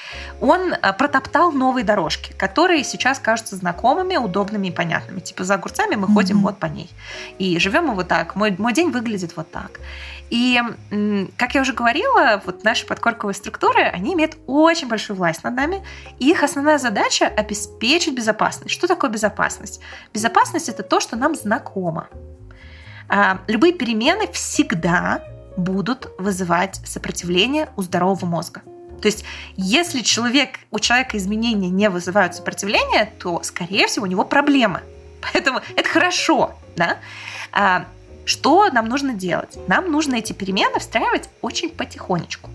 он э, протоптал новые дорожки, которые сейчас кажутся знакомыми, удобными и понятными. Типа за огурцами мы mm-hmm. ходим вот по ней. И живем мы вот так. Мой, мой день выглядит вот так. И, как я уже говорила, вот наши подкорковые структуры, они имеют очень большую власть над нами. И их основная задача – обеспечить безопасность. Что такое безопасность? Безопасность – это то, что нам знакомо. А, любые перемены всегда будут вызывать сопротивление у здорового мозга. То есть, если человек, у человека изменения не вызывают сопротивления, то, скорее всего, у него проблемы. Поэтому это хорошо. Да? А, что нам нужно делать? Нам нужно эти перемены встраивать очень потихонечку.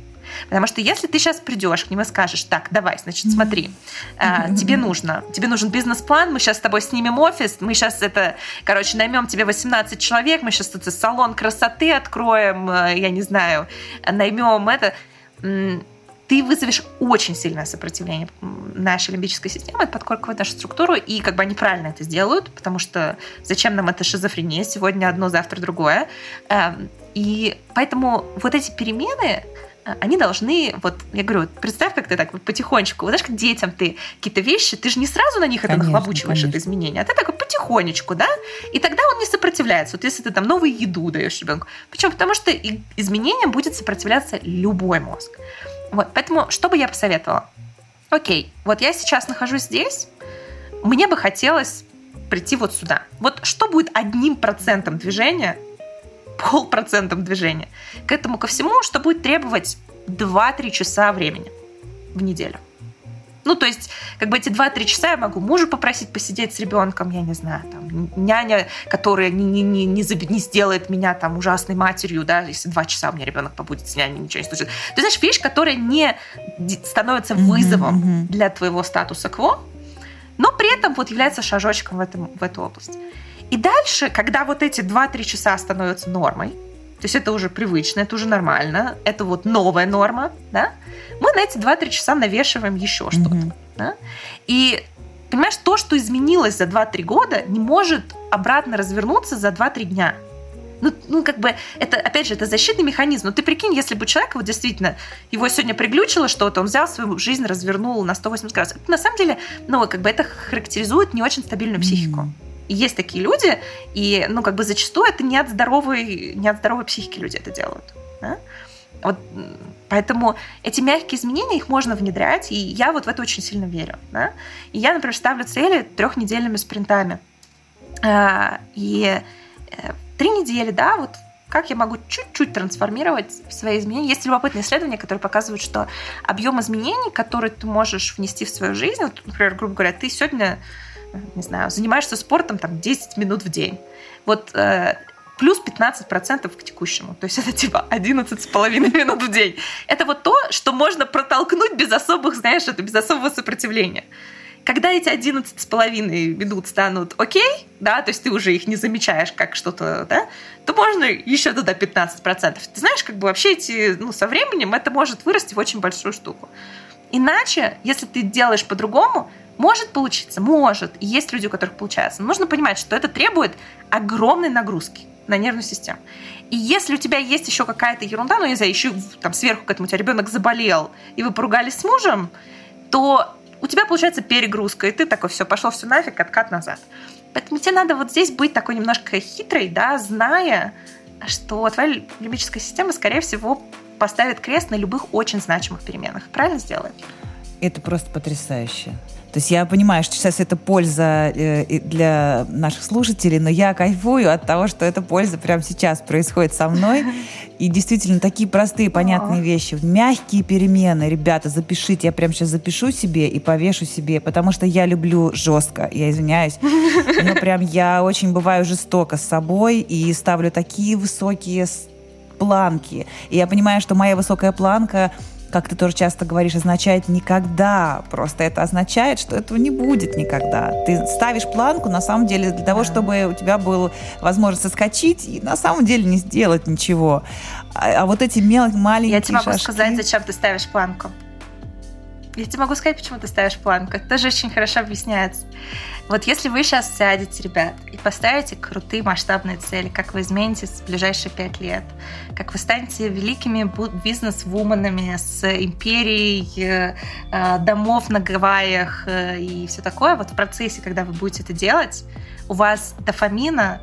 Потому что если ты сейчас придешь к ним и скажешь, так, давай, значит, смотри, э, тебе нужно, тебе нужен бизнес-план, мы сейчас с тобой снимем офис, мы сейчас это, короче, наймем тебе 18 человек, мы сейчас это салон красоты откроем, э, я не знаю, наймем это ты вызовешь очень сильное сопротивление нашей лимбической системы, подкорковой нашу структуру, и как бы они правильно это сделают, потому что зачем нам эта шизофрения? Сегодня одно, завтра другое. Эм, и поэтому вот эти перемены, а, они должны, вот, я говорю, представь, как ты так вот потихонечку, вот знаешь, как детям ты какие-то вещи, ты же не сразу на них конечно, это нахлобучиваешь, конечно. это изменение, а ты такой потихонечку, да, и тогда он не сопротивляется. Вот если ты там новую еду даешь ребенку. Почему? Потому что изменениям будет сопротивляться любой мозг. Вот, поэтому что бы я посоветовала? Окей, вот я сейчас нахожусь здесь, мне бы хотелось прийти вот сюда. Вот что будет одним процентом движения полпроцентом движения. К этому ко всему, что будет требовать 2-3 часа времени в неделю. Ну, то есть, как бы эти 2-3 часа я могу мужу попросить посидеть с ребенком, я не знаю, там, няня, которая не, не, не, не, не сделает меня там ужасной матерью, да, если 2 часа у меня ребенок побудет с няней, ничего не случится. Ты знаешь, вещь, которая не становится вызовом mm-hmm. для твоего статуса кво, но при этом вот является шажочком в, этом, в эту область. И дальше, когда вот эти 2-3 часа становятся нормой, то есть это уже привычно, это уже нормально, это вот новая норма, да, мы на эти 2-3 часа навешиваем еще mm-hmm. что-то. Да? И понимаешь, то, что изменилось за 2-3 года, не может обратно развернуться за 2-3 дня. Ну, ну, как бы, это, опять же, это защитный механизм. Но ты прикинь, если бы человек вот действительно, его сегодня приглючило что-то, он взял свою жизнь, развернул на 180 градусов. Это, на самом деле, ну, как бы это характеризует не очень стабильную психику. Mm. Есть такие люди, и, ну, как бы зачастую это не от здоровой, не от здоровой психики люди это делают. Да? Вот, поэтому эти мягкие изменения, их можно внедрять, и я вот в это очень сильно верю. Да? И я, например, ставлю цели трехнедельными спринтами. А, и э, три недели, да, вот как я могу чуть-чуть трансформировать свои изменения. Есть любопытные исследования, которые показывают, что объем изменений, которые ты можешь внести в свою жизнь, вот, например, грубо говоря, ты сегодня, не знаю, занимаешься спортом там 10 минут в день. Вот э, плюс 15% к текущему. То есть это типа 11,5 минут в день. Это вот то, что можно протолкнуть без особых, знаешь, это без особого сопротивления. Когда эти 11,5 минут станут окей, да, то есть ты уже их не замечаешь как что-то, да, то можно еще туда 15%. Ты знаешь, как бы вообще эти, ну, со временем это может вырасти в очень большую штуку. Иначе, если ты делаешь по-другому, может получиться, может. Есть люди, у которых получается. Но нужно понимать, что это требует огромной нагрузки на нервную систему. И если у тебя есть еще какая-то ерунда, ну, не знаю, еще там сверху к этому у тебя ребенок заболел, и вы поругались с мужем, то у тебя получается перегрузка, и ты такой, все, пошел все нафиг, откат назад. Поэтому тебе надо вот здесь быть такой немножко хитрой, да, зная, что твоя лимбическая система, скорее всего, поставит крест на любых очень значимых переменах. Правильно сделает? Это просто потрясающе. То есть я понимаю, что сейчас это польза э, для наших слушателей, но я кайфую от того, что эта польза прямо сейчас происходит со мной. И действительно, такие простые, понятные вещи. Мягкие перемены. Ребята, запишите. Я прямо сейчас запишу себе и повешу себе, потому что я люблю жестко. Я извиняюсь. Но прям я очень бываю жестоко с собой и ставлю такие высокие планки. И я понимаю, что моя высокая планка как ты тоже часто говоришь, означает никогда. Просто это означает, что этого не будет никогда. Ты ставишь планку, на самом деле, для того, чтобы у тебя была возможность соскочить и на самом деле не сделать ничего. А, а вот эти мел- маленькие Я тебе могу шажки... сказать, зачем ты ставишь планку. Я тебе могу сказать, почему ты ставишь планку. Это тоже очень хорошо объясняется. Вот если вы сейчас сядете, ребят, и поставите крутые масштабные цели, как вы изменитесь в ближайшие пять лет, как вы станете великими бизнес-вуменами с империей э, э, домов на Гавайях э, и все такое, вот в процессе, когда вы будете это делать, у вас дофамина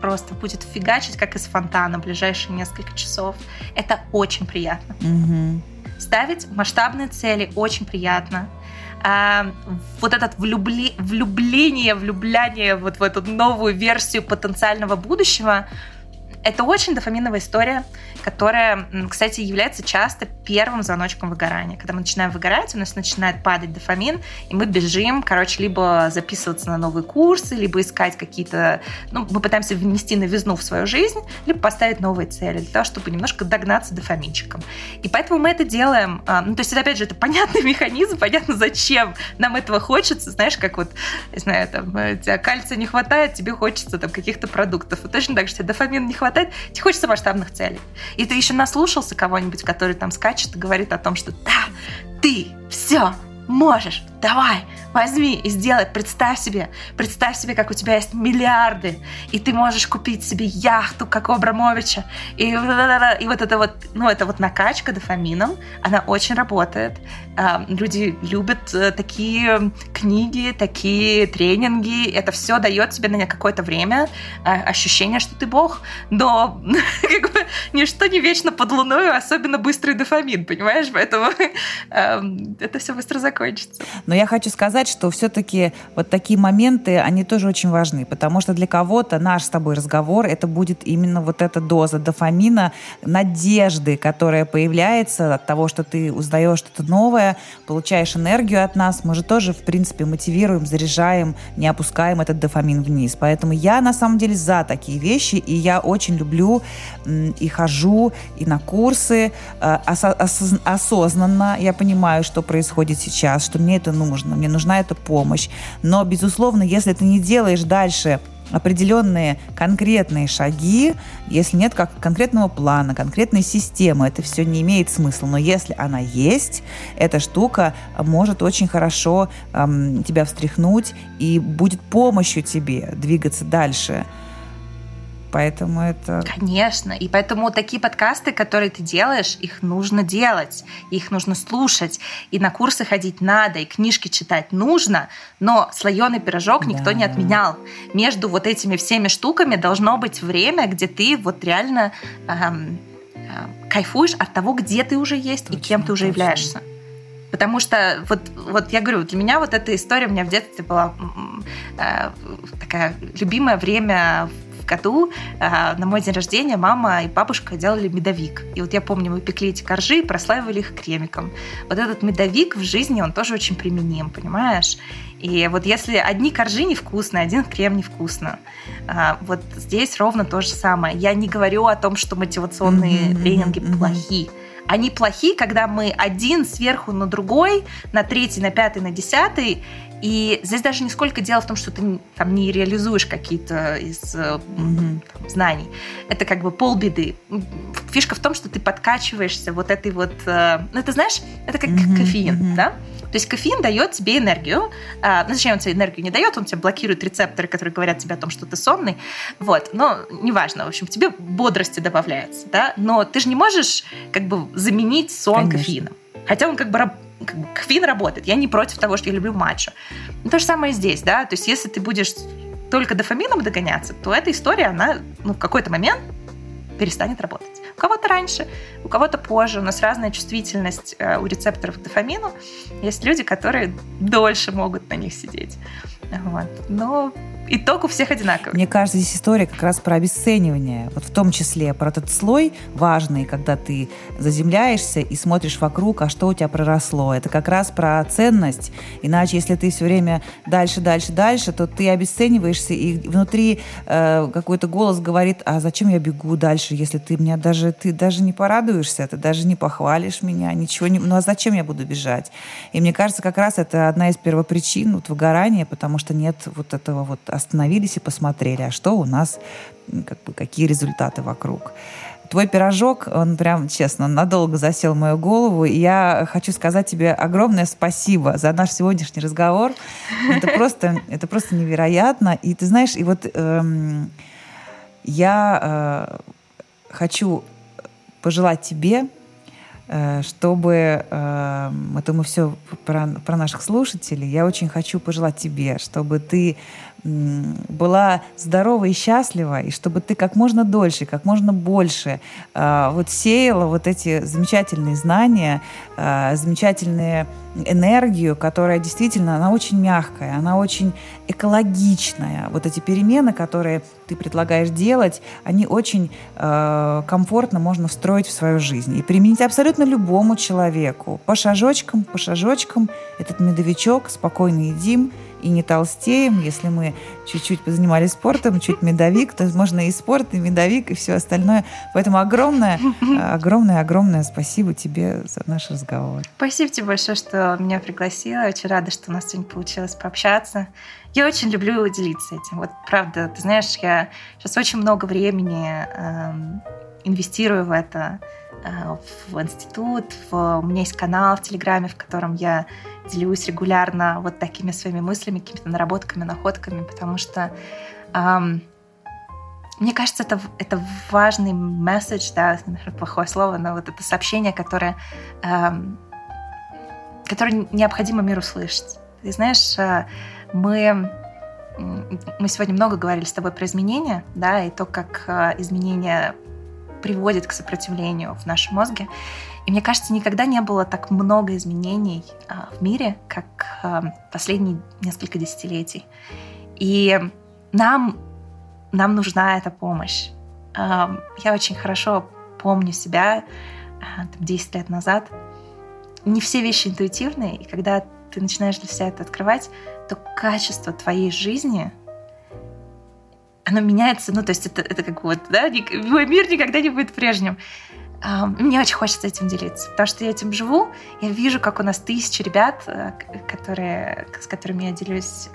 просто будет фигачить, как из фонтана, в ближайшие несколько часов. Это очень приятно. Mm-hmm. Ставить масштабные цели. Очень приятно. Э, вот этот влюбли, влюбление, влюбляние вот в эту новую версию потенциального будущего, это очень дофаминовая история, которая, кстати, является часто первым звоночком выгорания. Когда мы начинаем выгорать, у нас начинает падать дофамин, и мы бежим, короче, либо записываться на новые курсы, либо искать какие-то... Ну, мы пытаемся внести новизну в свою жизнь, либо поставить новые цели для того, чтобы немножко догнаться дофаминчиком. И поэтому мы это делаем... А, ну, то есть, это, опять же, это понятный механизм, понятно, зачем нам этого хочется. Знаешь, как вот, не знаю, там, э, тебя кальция не хватает, тебе хочется там каких-то продуктов. И точно так же тебе дофамина не хватает, тебе хочется масштабных целей. И ты еще наслушался кого-нибудь, который там скачет и говорит о том, что да, ты все можешь, давай, возьми и сделай, представь себе, представь себе, как у тебя есть миллиарды, и ты можешь купить себе яхту, как у Абрамовича, и, и вот это вот, ну, это вот накачка дофамином, она очень работает. А, люди любят э, такие книги, такие тренинги, это все дает тебе на какое-то время а, ощущение, что ты бог, но как бы ничто не вечно под луной, особенно быстрый дофамин, понимаешь, поэтому это все быстро закончится. Но я хочу сказать, что все-таки вот такие моменты, они тоже очень важны, потому что для кого-то наш с тобой разговор, это будет именно вот эта доза дофамина, надежды, которая появляется от того, что ты узнаешь что-то новое, получаешь энергию от нас, мы же тоже, в принципе, мотивируем, заряжаем, не опускаем этот дофамин вниз. Поэтому я, на самом деле, за такие вещи, и я очень люблю и хожу, и на курсы э, осознанно. Я понимаю, что происходит сейчас, что мне это нужно, мне нужна эта помощь. Но, безусловно, если ты не делаешь дальше определенные конкретные шаги, если нет как конкретного плана, конкретной системы, это все не имеет смысла. Но если она есть, эта штука может очень хорошо эм, тебя встряхнуть и будет помощью тебе двигаться дальше. Поэтому это... Конечно. И поэтому такие подкасты, которые ты делаешь, их нужно делать, их нужно слушать. И на курсы ходить надо, и книжки читать нужно. Но слоеный пирожок да. никто не отменял. Между вот этими всеми штуками должно быть время, где ты вот реально эм, э, кайфуешь от того, где ты уже есть точно, и кем ты уже точно. являешься. Потому что вот, вот я говорю, для меня вот эта история у меня в детстве была э, такая любимое время году э, на мой день рождения мама и бабушка делали медовик. И вот я помню, мы пекли эти коржи и прослаивали их кремиком. Вот этот медовик в жизни, он тоже очень применим, понимаешь? И вот если одни коржи невкусные, один крем невкусно, э, вот здесь ровно то же самое. Я не говорю о том, что мотивационные mm-hmm, тренинги mm-hmm. плохи. Они плохи, когда мы один сверху на другой, на третий, на пятый, на десятый, и здесь даже не сколько дело в том, что ты там не реализуешь какие-то из mm-hmm. знаний. Это как бы полбеды. Фишка в том, что ты подкачиваешься вот этой вот... Э, ну, это знаешь, это как mm-hmm. кофеин, mm-hmm. да? То есть кофеин дает тебе энергию. А, ну, зачем он тебе энергию не дает? Он тебе блокирует рецепторы, которые говорят тебе о том, что ты сонный. Вот. Но неважно. В общем, тебе бодрости добавляется, да? Но ты же не можешь как бы заменить сон Конечно. кофеином. Хотя он как бы кофеин работает. Я не против того, что я люблю матчу. Но то же самое здесь, да. То есть если ты будешь только дофамином догоняться, то эта история, она ну, в какой-то момент перестанет работать. У кого-то раньше, у кого-то позже. У нас разная чувствительность э, у рецепторов к дофамину. Есть люди, которые дольше могут на них сидеть. Вот. Но итог у всех одинаковый. Мне кажется, здесь история как раз про обесценивание. Вот в том числе про этот слой важный, когда ты заземляешься и смотришь вокруг, а что у тебя проросло. Это как раз про ценность. Иначе, если ты все время дальше, дальше, дальше, то ты обесцениваешься, и внутри э, какой-то голос говорит, а зачем я бегу дальше, если ты меня даже, ты даже не порадуешься, ты даже не похвалишь меня, ничего не... Ну а зачем я буду бежать? И мне кажется, как раз это одна из первопричин вот, выгорания, потому что нет вот этого вот остановились и посмотрели, а что у нас, как бы, какие результаты вокруг. Твой пирожок, он прям, честно, надолго засел в мою голову. И я хочу сказать тебе огромное спасибо за наш сегодняшний разговор. Это просто, это просто невероятно. И ты знаешь, и вот эм, я э, хочу пожелать тебе, э, чтобы э, это мы все про, про наших слушателей. Я очень хочу пожелать тебе, чтобы ты была здорова и счастлива, и чтобы ты как можно дольше, как можно больше э, вот сеяла вот эти замечательные знания, э, замечательную энергию, которая действительно, она очень мягкая, она очень экологичная. Вот эти перемены, которые ты предлагаешь делать, они очень э, комфортно можно встроить в свою жизнь и применить абсолютно любому человеку. По шажочкам, по шажочкам этот медовичок спокойно едим, и не толстеем, если мы чуть-чуть позанимались спортом, чуть медовик, то можно и спорт, и медовик, и все остальное. Поэтому огромное, огромное, огромное спасибо тебе за наш разговор. Спасибо тебе большое, что меня пригласила. Очень рада, что у нас сегодня получилось пообщаться. Я очень люблю делиться этим. Вот правда, ты знаешь, я сейчас очень много времени э, инвестирую в это, в институт, в... у меня есть канал в Телеграме, в котором я делюсь регулярно вот такими своими мыслями, какими-то наработками, находками, потому что эм, мне кажется, это, это важный месседж, да, плохое слово, но вот это сообщение, которое, эм, которое необходимо миру слышать. Ты знаешь, э, мы, мы сегодня много говорили с тобой про изменения, да, и то, как э, изменения приводят к сопротивлению в нашем мозге. И мне кажется, никогда не было так много изменений а, в мире, как а, последние несколько десятилетий. И нам, нам нужна эта помощь. А, я очень хорошо помню себя там, 10 лет назад. Не все вещи интуитивные, и когда ты начинаешь для себя это открывать, то качество твоей жизни оно меняется, ну, то есть это, это как вот, да, мой мир никогда не будет прежним. Мне очень хочется этим делиться, потому что я этим живу. Я вижу, как у нас тысячи ребят, э, которые, с которыми я делюсь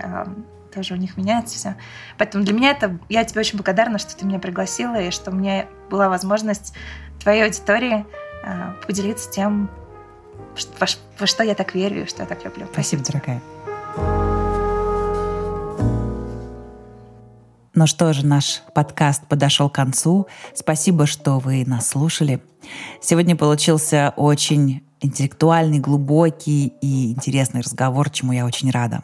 тоже у них меняется все. Поэтому для меня это... Я тебе очень благодарна, что ты меня пригласила, и что у меня была возможность твоей аудитории э, поделиться тем, во, что я так верю что я так люблю. Спасибо дорогая. Ну что же, наш подкаст подошел к концу. Спасибо, что вы нас слушали. Сегодня получился очень интеллектуальный, глубокий и интересный разговор, чему я очень рада.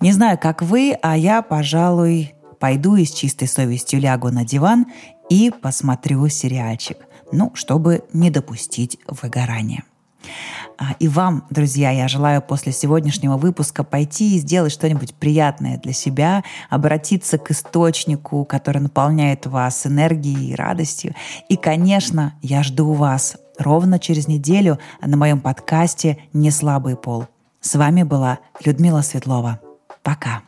Не знаю, как вы, а я, пожалуй, пойду и с чистой совестью лягу на диван и посмотрю сериальчик. Ну, чтобы не допустить выгорания. А, и вам, друзья, я желаю после сегодняшнего выпуска пойти и сделать что-нибудь приятное для себя, обратиться к источнику, который наполняет вас энергией и радостью. И, конечно, я жду вас ровно через неделю на моем подкасте «Не слабый пол». С вами была Людмила Светлова. Пока.